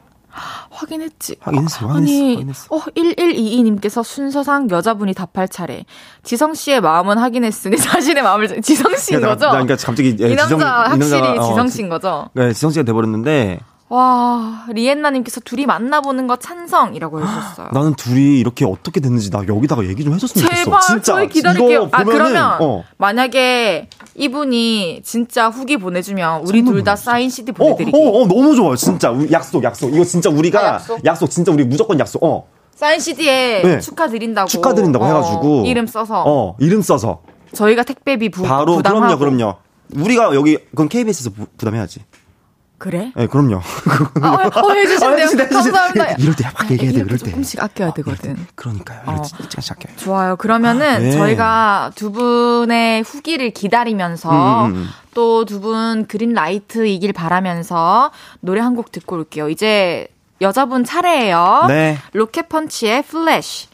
A: 확인했지.
B: 확인했어, 확인했어,
A: 아니,
B: 확인했어.
A: 어, 1122님께서 순서상 여자분이 답할 차례. 지성 씨의 마음은 확인했으니 자신의 마음을, 지성 씨인
B: 나-
A: 거죠?
B: 나 그러니까 갑자기 예,
A: 이 남자
B: 지성- 이
A: 확실히
B: 남자가, 어,
A: 지성
B: 지-
A: 씨인 거죠?
B: 네, 지성 씨가 돼버렸는데
A: 와, 리엔나님께서 둘이 만나보는 거 찬성이라고 해주셨어요.
B: 나는 둘이 이렇게 어떻게 됐는지 나 여기다가 얘기 좀 해줬으면 좋겠어.
A: 제발 저희 기다릴게요. 아 그러면
B: 어.
A: 만약에 이분이 진짜 후기 보내주면 우리 둘 다 사인 CD
B: 어,
A: 보내드리기.
B: 어, 어, 너무 좋아요. 진짜 약속, 약속. 이거 진짜 우리가
A: 아, 약속?
B: 약속? 진짜 우리 무조건 약속. 어,
A: 사인 CD에
B: 네.
A: 축하드린다고.
B: 축하드린다고
A: 어,
B: 해가지고
A: 이름 써서
B: 어, 이름 써서
A: 저희가 택배비 부,
B: 바로
A: 부담하고.
B: 그럼요, 그럼요. 우리가 여기 그건 KBS에서 부, 부담해야지.
A: 그래?
B: 네, 그럼요.
A: 아, 어, 어, 해주신대요.
B: 아, 해주신대, 해주신대.
A: 감사합니다.
B: 이럴 때막 얘기해야 돼, 그럴 때.
A: 조금씩 아껴야 되거든.
B: 그러니까요.
A: 어.
B: 진짜 시작해요.
A: 좋아요. 그러면은
B: 네.
A: 저희가 두 분의 후기를 기다리면서
B: 음, 음, 음.
A: 또 두 분 green light이길 바라면서 노래 한 곡 듣고 올게요. 이제 여자분 차례예요.
B: 네.
A: 로켓펀치의 플래시.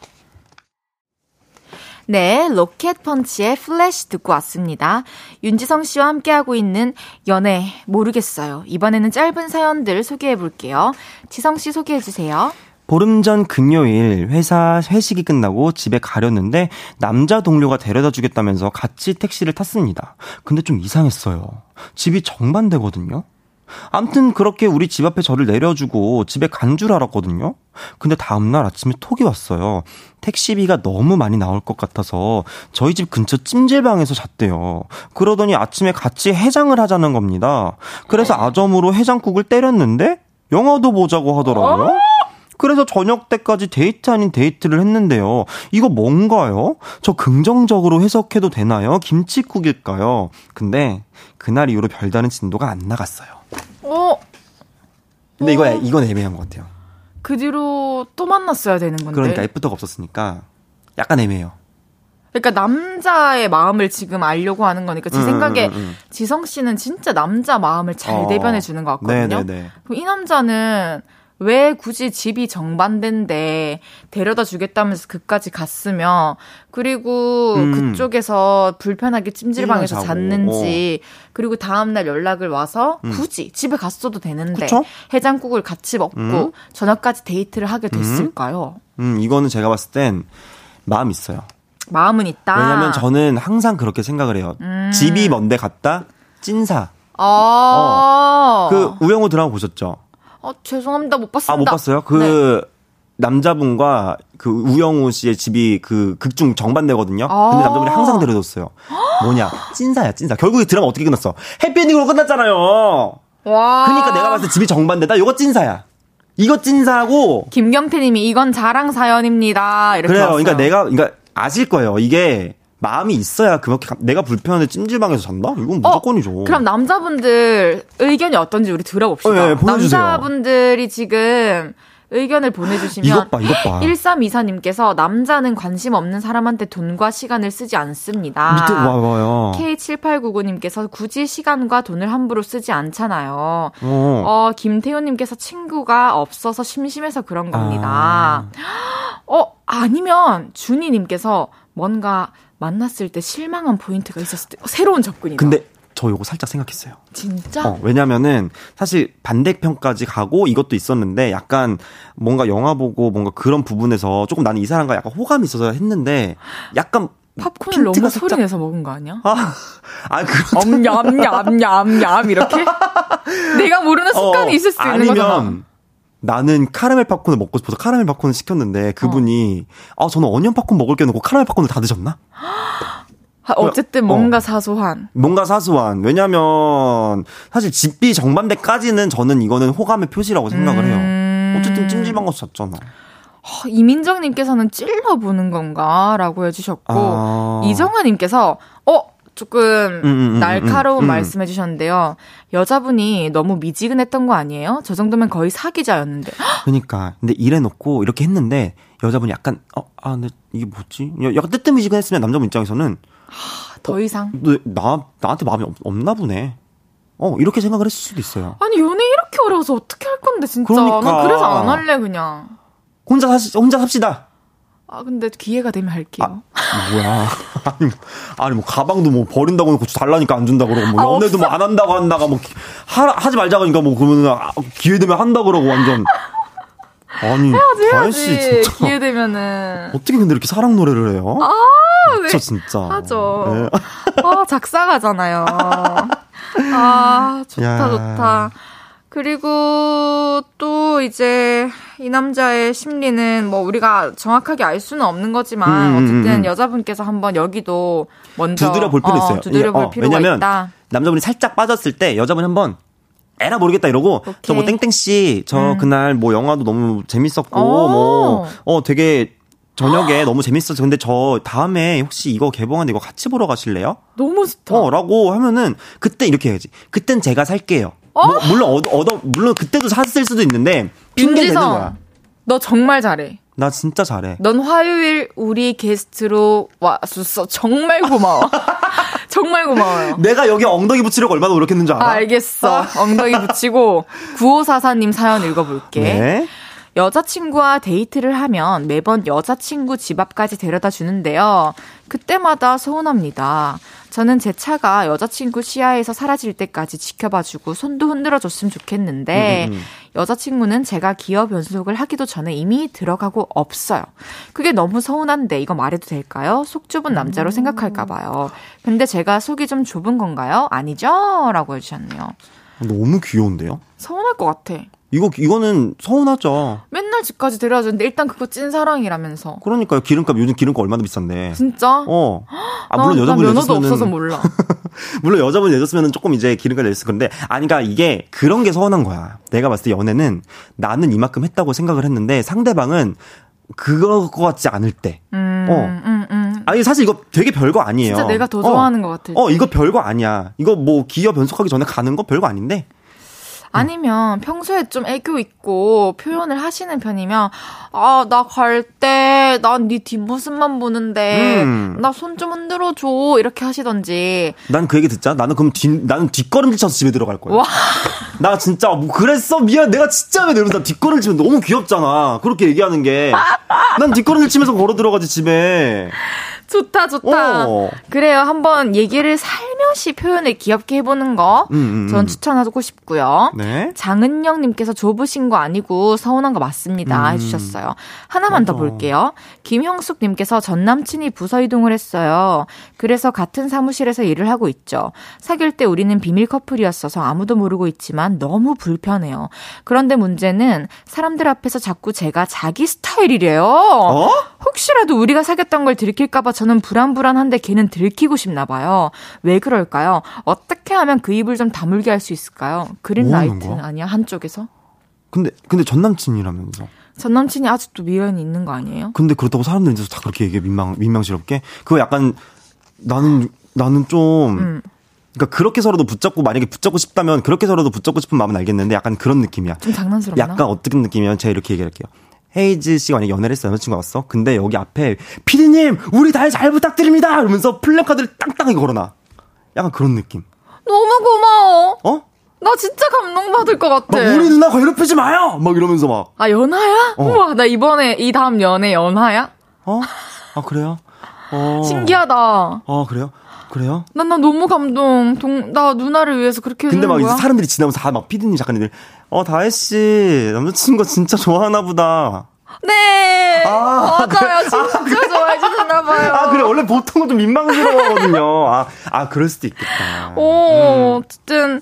A: 네, 로켓 펀치의 플래시 듣고 왔습니다. 윤지성 씨와 함께하고 있는 연애 모르겠어요. 이번에는 짧은 사연들 소개해 볼게요. 지성 씨 소개해 주세요.
B: 보름 전 금요일 회사 회식이 끝나고 집에 가렸는데 남자 동료가 데려다 주겠다면서 같이 택시를 탔습니다. 근데 좀 이상했어요. 집이 정반대거든요. 암튼 그렇게 우리 집 앞에 저를 내려주고 집에 간 줄 알았거든요. 근데 다음날 아침에 톡이 왔어요. 택시비가 너무 많이 나올 것 같아서 저희 집 근처 찜질방에서 잤대요. 그러더니 아침에 같이 해장을 하자는 겁니다. 그래서 아점으로 해장국을 때렸는데 영화도 보자고 하더라고요. 그래서 저녁 때까지 데이트 아닌 데이트를 했는데요. 이거 뭔가요? 저 긍정적으로 해석해도 되나요? 김치국일까요? 근데 그날 이후로 별다른 진도가 안 나갔어요.
A: 어,
B: 근데 이거 이건 애매한 것 같아요.
A: 그 뒤로 또 만났어야 되는 건데.
B: 그러니까 애프터가 없었으니까 약간 애매해요.
A: 그러니까 남자의 마음을 지금 알려고 하는 거니까 제
B: 음,
A: 생각에
B: 음, 음.
A: 지성 씨는 진짜 남자 마음을 잘
B: 어.
A: 대변해 주는 것 같거든요.
B: 네네네.
A: 그럼 이 남자는 왜 굳이 집이 정반대인데 데려다 주겠다면서 그까지 갔으며 그리고
B: 음.
A: 그쪽에서 불편하게 찜질방에서 잤는지 그리고 다음날 연락을 와서
B: 음.
A: 굳이 집에 갔어도 되는데
B: 그쵸?
A: 해장국을 같이 먹고
B: 음.
A: 저녁까지 데이트를 하게 됐을까요?
B: 음, 이거는 제가 봤을 땐 마음 있어요.
A: 마음은 있다.
B: 왜냐면 저는 항상 그렇게 생각을 해요.
A: 음.
B: 집이 먼데 갔다 찐사.
A: 아.
B: 그 우영우 드라마 보셨죠?
A: 어, 죄송합니다. 못 봤습니다.
B: 아, 못 봤어요? 그 남자분과 그 우영우 씨의 집이 그 극중 정반대거든요.
A: 아.
B: 근데 남자분이 항상 데려줬어요. 뭐냐? 찐사야, 찐사. 결국에 드라마 어떻게 끝났어? 해피엔딩으로 끝났잖아요.
A: 와.
B: 그러니까 내가 봤을 때 집이 정반대다. 이거 찐사야. 이거 찐사하고
A: 김경태님이 이건 자랑 사연입니다. 이렇게
B: 그래요.
A: 왔어요.
B: 그러니까 내가 그러니까 아실 거예요. 이게 마음이 있어야 그렇게 가- 내가 불편한데 찜질방에서 잔다? 이건 무조건이죠.
A: 어, 그럼 남자분들 의견이 어떤지 우리 들어봅시다.
B: 어, 예, 보내주세요.
A: 남자분들이 지금 의견을 보내주시면
B: 이것 봐, 이것 봐.
A: 1324님께서 남자는 관심 없는 사람한테 돈과 시간을 쓰지 않습니다.
B: 밑에 와봐요.
A: K7899님께서 굳이 시간과 돈을 함부로 쓰지 않잖아요.
B: 어.
A: 어, 김태훈님께서 친구가 없어서 심심해서 그런 겁니다.
B: 아.
A: 어, 아니면 준이님께서 뭔가 만났을 때 실망한 포인트가 있었을 때 어, 새로운 접근이다.
B: 근데 저 요거 살짝 생각했어요.
A: 진짜?
B: 어, 왜냐면은 사실 반대편까지 가고 이것도 있었는데 약간 뭔가 영화 보고 뭔가 그런 부분에서 조금 나는 이 사람과 약간 호감이 있어서 했는데 약간
A: 팝콘을 너무
B: 핀트가
A: 소리
B: 살짝-
A: 내서 먹은 거 아니야?
B: 아, 아 그.
A: 엄냠냠냠냠 이렇게? 내가 모르는 습관이
B: 어,
A: 있을 수 있는
B: 아니면
A: 거잖아.
B: 나는 카라멜 팝콘을 먹고 싶어서 카라멜 팝콘을 시켰는데 그분이
A: 어.
B: 아 저는 어니언 팝콘 먹을 게 놓고 카라멜 팝콘을 다 드셨나?
A: 아, 어쨌든
B: 어.
A: 뭔가 사소한.
B: 뭔가 사소한 왜냐면 사실 집비 정반대까지는 저는 이거는 호감의 표시라고 생각을 해요.
A: 음.
B: 어쨌든 찜질방 가서 잤잖아.
A: 어, 이민정님께서는 찔러보는 건가라고 해주셨고
B: 아.
A: 이정아님께서 어 조금
B: 음, 음, 음,
A: 날카로운
B: 음, 음.
A: 말씀해 주셨는데요. 여자분이 너무 미지근했던 거 아니에요? 저 정도면 거의 사기자였는데.
B: 그러니까 근데 이래놓고 이렇게 했는데 여자분이 약간 어 아 근데 이게 뭐지? 약간 뜨뜻미지근했으면 남자분 입장에서는
A: 더 이상.
B: 너, 나 나한테 마음이 없, 없나 보네. 어 이렇게 생각을 했을 수도 있어요.
A: 아니 연애 이렇게 어려워서 어떻게 할 건데 진짜.
B: 그러니까.
A: 난 그래서 안 할래 그냥.
B: 혼자 사 혼자 삽시다.
A: 아 근데 기회가 되면 할게요.
B: 뭐야? 아니, 뭐- 아니 뭐 가방도 뭐 버린다고 해놓고 달라니까 안 준다 그러고 뭐
A: 아,
B: 연애도 뭐안 한다고 한다가 뭐 기- 하, 하지 말자고 하니까 뭐 그러면 아, 기회 되면 한다 그러고 완전 아니 다현 씨
A: 해야지
B: 진짜
A: 기회 되면은
B: 어떻게 근데 이렇게 사랑 노래를 해요? 아, 진짜 진짜
A: 하죠.
B: 네.
A: 아 작사가잖아요. 아 좋다
B: 야.
A: 좋다. 그리고 또 이제 이 남자의 심리는 뭐 우리가 정확하게 알 수는 없는 거지만
B: 음, 음,
A: 어쨌든
B: 음.
A: 여자분께서 한번 여기도 먼저
B: 두드려 볼 필요
A: 어,
B: 있어요.
A: 두드려 볼
B: 어,
A: 필요가
B: 왜냐면
A: 있다.
B: 남자분이 살짝 빠졌을 때 여자분이 한번 에라 모르겠다 이러고 저 뭐. 땡땡 씨저 그날 뭐 영화도 너무 재밌었고
A: 오.
B: 뭐어 되게 저녁에 너무 재밌었어. 근데 저 다음에 혹시 이거 개봉한 이거 같이 보러 가실래요?
A: 너무 좋다.
B: 어, 라고 하면은 그때 이렇게 해야지. 그땐 제가 살게요.
A: 어?
B: 뭐, 물론 얻어, 얻어 물론 그때도 샀을 수도 있는데 핑계 대는 거야.
A: 너 정말 잘해.
B: 나 진짜 잘해.
A: 넌 화요일 우리 게스트로 왔었어. 정말 고마워. 정말 고마워요.
B: 내가 여기 엉덩이 붙이려고 얼마나 노력했는지 알아?
A: 아, 알겠어. 엉덩이 붙이고 9544님 사연 읽어볼게.
B: 네.
A: 여자친구와 데이트를 하면 매번 여자친구 집 앞까지 데려다 주는데요. 그때마다 서운합니다. 저는 제 차가 여자친구 시야에서 사라질 때까지 지켜봐주고 손도 흔들어줬으면 좋겠는데 음, 음, 음. 여자친구는 제가 기어 변속을 하기도 전에 이미 들어가고 없어요. 그게 너무 서운한데 이거 말해도 될까요? 속 좁은 남자로 생각할까 봐요. 근데 제가 속이 좀 좁은 건가요? 아니죠? 라고 해주셨네요.
B: 너무 귀여운데요?
A: 서운할 것 같아.
B: 이거 이거는 서운하죠.
A: 맨날 집까지 데려다주는데 일단 그거 찐 사랑이라면서.
B: 그러니까요. 기름값 요즘 기름값 얼마나 비싼데.
A: 진짜?
B: 어.
A: 아 물론 나, 여자분이 면허도 없어서 몰라.
B: 물론 여자분이 내줬으면 조금 이제 기름값 냈을 건데 아니까 그러니까 이게 그런 게 서운한 거야. 내가 봤을 때 연애는 나는 이만큼 했다고 생각을 했는데 상대방은 그거 같지 않을 때. 음, 어. 음, 음. 아니 사실 이거 되게 별거 아니에요.
A: 진짜 내가 더 좋아하는 어. 것 같아.
B: 어, 이거 별거 아니야. 이거 뭐 기어 변속하기 전에 가는 거 별거 아닌데.
A: 아니면 평소에 좀 애교 있고 표현을 하시는 편이면 아 나 갈 때 난 네 뒷모습만 보는데 음. 나손 좀 흔들어 줘 이렇게 하시던지.
B: 난 그 얘기 듣자. 나는 그럼 뒤 나는 뒷걸음질 쳐서 집에 들어갈 거야. 와. 나 진짜 뭐 그랬어? 미안. 내가 진짜 왜 이러다 뒷걸음질 치면 너무 귀엽잖아. 그렇게 얘기하는 게. 난 뒷걸음질 치면서 걸어 들어가지 집에
A: 좋다, 좋다. 어. 그래요. 한번 얘기를 살며시 표현을 귀엽게 해보는 거, 음, 음, 음. 전 추천하고 싶고요. 네? 장은영님께서 좁으신 거 아니고 서운한 거 맞습니다. 음. 해주셨어요. 하나만 맞아. 더 볼게요. 김형숙님께서 전 남친이 부서 이동을 했어요. 그래서 같은 사무실에서 일을 하고 있죠. 사귈 때 우리는 비밀 커플이었어서 아무도 모르고 있지만 너무 불편해요. 그런데 문제는 사람들 앞에서 자꾸 제가 자기 스타일이래요. 어? 혹시라도 우리가 사귀었던 걸 들킬까봐 저는 불안불안한데 걔는 들키고 싶나 봐요. 왜 그럴까요? 어떻게 하면 그 입을 좀 다물게 할 수 있을까요? 그린라이트는 아니야 한쪽에서?
B: 근데 근데 전 남친이라면서.
A: 전 남친이 아직도 미련이 있는 거 아니에요?
B: 근데 그렇다고 사람들이 다 그렇게 얘기해 민망 민망스럽게 그거 약간 나는 나는 좀 음. 그러니까 그렇게 서로도 붙잡고 만약에 붙잡고 싶다면 그렇게 서로도 붙잡고 싶은 마음은 알겠는데 약간 그런 느낌이야.
A: 좀 장난스럽나?
B: 약간 어떤 느낌이면 제가 이렇게 얘기할게요. 헤이즈 씨가 만약에 연애를 했어 여자친구가 왔어 근데 여기 앞에 피디님 우리 다 잘 부탁드립니다 이러면서 플래카드를 땅땅하게 걸어놔 약간 그런 느낌
A: 너무 고마워 어? 나 진짜 감동받을 것 같아.
B: 막 우리 누나 괴롭히지 마요! 막 이러면서 막.
A: 아, 연하야? 어. 우와, 나 이번에 이 다음 연애 연하야?
B: 어? 아, 그래요?
A: 어. 신기하다.
B: 어, 그래요? 그래요?
A: 난, 난 너무 감동. 동, 나 누나를 위해서 그렇게
B: 근데 막 거야? 사람들이 지나면서 다 막 피디님 작가님들, 어, 다혜씨, 남자친구 진짜 좋아하나 보다.
A: 네. 아, 맞아요. 진짜 아, 좋아해 주셨나봐요.
B: 아, 그래. 원래 보통은 좀 민망스러워하거든요. 아, 아, 그럴 수도 있겠다.
A: 오, 음. 어쨌든.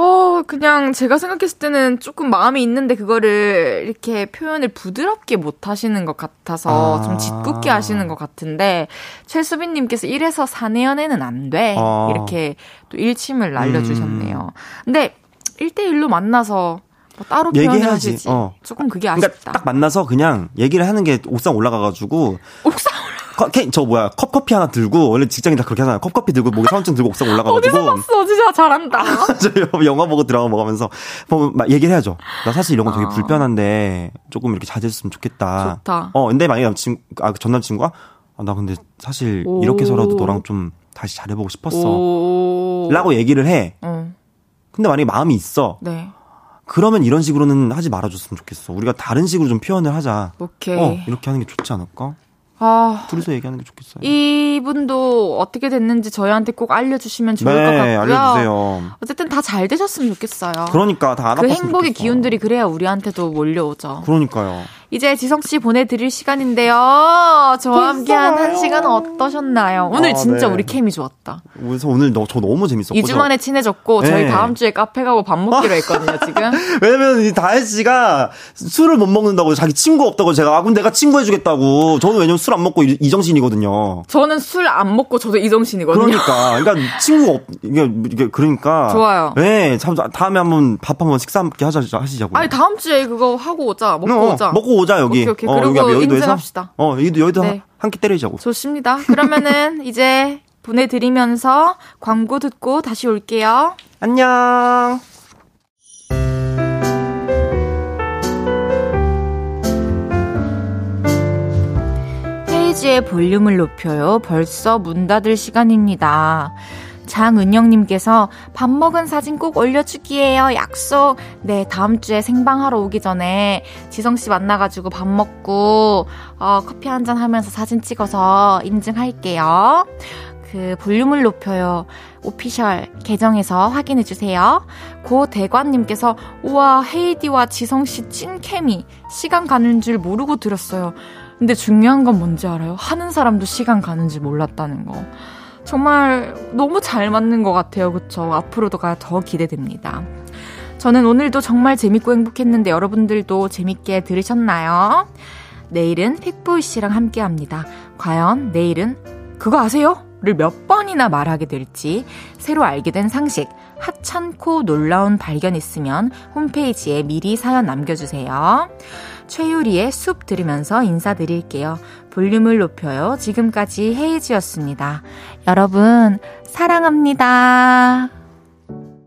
A: 어, 그냥 제가 생각했을 때는 조금 마음이 있는데 그거를 이렇게 표현을 부드럽게 못 하시는 것 같아서 아. 좀 짓궂게 하시는 것 같은데 최수빈님께서 이래서 사내연애는 안 돼. 아. 이렇게 또 일침을 날려주셨네요. 음. 근데 1대1로 만나서 뭐 따로 얘기해야지. 어. 조금 그게 그러니까 아쉽다.
B: 그러니까 딱 만나서 그냥 얘기를 하는 게 옥상 올라가가지고
A: 옥상 올라.
B: 저 뭐야 컵 커피 하나 들고 원래 직장인 다 그렇게 하잖아요. 컵 커피 들고 목에 사원증 들고 옥상 올라가가지고.
A: 어디서 봤어? 진짜 잘한다.
B: 저 영화 보고 드라마 먹으면서 뭐 얘기를 해야죠. 나 사실 이런 거 되게 아. 불편한데 조금 이렇게 자제했으면 좋겠다.
A: 좋다.
B: 어 근데 만약에 남친 아전 남친과 아, 나 근데 사실 이렇게서라도 너랑 좀 다시 잘해보고 싶었어. 라고 얘기를 해. 어. 근데 만약에 마음이 있어. 네. 그러면 이런 식으로는 하지 말아줬으면 좋겠어. 우리가 다른 식으로 좀 표현을 하자.
A: 오케이.
B: 어, 이렇게 하는 게 좋지 않을까? 아, 둘이서 얘기하는 게 좋겠어요.
A: 이분도 어떻게 됐는지 저희한테 꼭 알려주시면 좋을
B: 네,
A: 것 같고요.
B: 알려주세요.
A: 어쨌든 다 잘 되셨으면 좋겠어요.
B: 그러니까 다안
A: 그 행복의 좋겠어. 기운들이 그래야 우리한테도 몰려오죠.
B: 그러니까요.
A: 이제 지성 씨 보내드릴 시간인데요. 저와 함께한 한 시간 어떠셨나요? 오늘 아, 진짜 네. 우리 케미 좋았다.
B: 그래서 오늘 너, 저 너무 재밌었고.
A: 2주 만에 친해졌고, 네. 저희 다음 주에 카페 가고 밥 먹기로 했거든요, 지금.
B: 왜냐면 이 다혜 씨가 술을 못 먹는다고 자기 친구 없다고 제가, 아, 그럼 내가 친구 해주겠다고. 저는 왜냐면 술 안 먹고 이정신이거든요.
A: 저는 술 안 먹고 저도 이정신이거든요.
B: 그러니까. 그러니까 친구가 없, 이게, 이게 그러니까.
A: 좋아요.
B: 네, 참, 다음에 한번 밥 한번 식사 함께 하자, 하시자고요.
A: 아니, 다음 주에 그거 하고 오자. 먹고 어, 오자.
B: 먹고 오자 여기.
A: 오케이, 오케이. 어, 그리고 여기 인증합시다.
B: 어 여기도 여기도 네. 한끼 때리자고.
A: 좋습니다. 그러면은 이제 보내드리면서 광고 듣고 다시 올게요.
B: 안녕.
A: 페이지의 볼륨을 높여요. 벌써 문 닫을 시간입니다. 장은영님께서 밥 먹은 사진 꼭 올려주기예요. 약속. 네, 다음 주에 생방하러 오기 전에 지성씨 만나가지고 밥 먹고, 어, 커피 한 잔 하면서 사진 찍어서 인증할게요. 그 볼륨을 높여요. 오피셜 계정에서 확인해 주세요. 고 대관님께서 우와 헤이디와 지성씨 찐 케미 시간 가는 줄 모르고 들었어요. 근데 중요한 건 뭔지 알아요? 하는 사람도 시간 가는지 몰랐다는 거. 정말 너무 잘 맞는 것 같아요. 그쵸? 앞으로도가 더 기대됩니다. 저는 오늘도 정말 재밌고 행복했는데 여러분들도 재밌게 들으셨나요? 내일은 픽보이 씨랑 함께 합니다. 과연 내일은 그거 아세요? 를 몇 번이나 말하게 될지 새로 알게 된 상식 하찮고 놀라운 발견 있으면 홈페이지에 미리 사연 남겨주세요. 최유리의 숲 들으면서 인사드릴게요. 볼륨을 높여요. 지금까지 헤이즈였습니다. 여러분, 사랑합니다.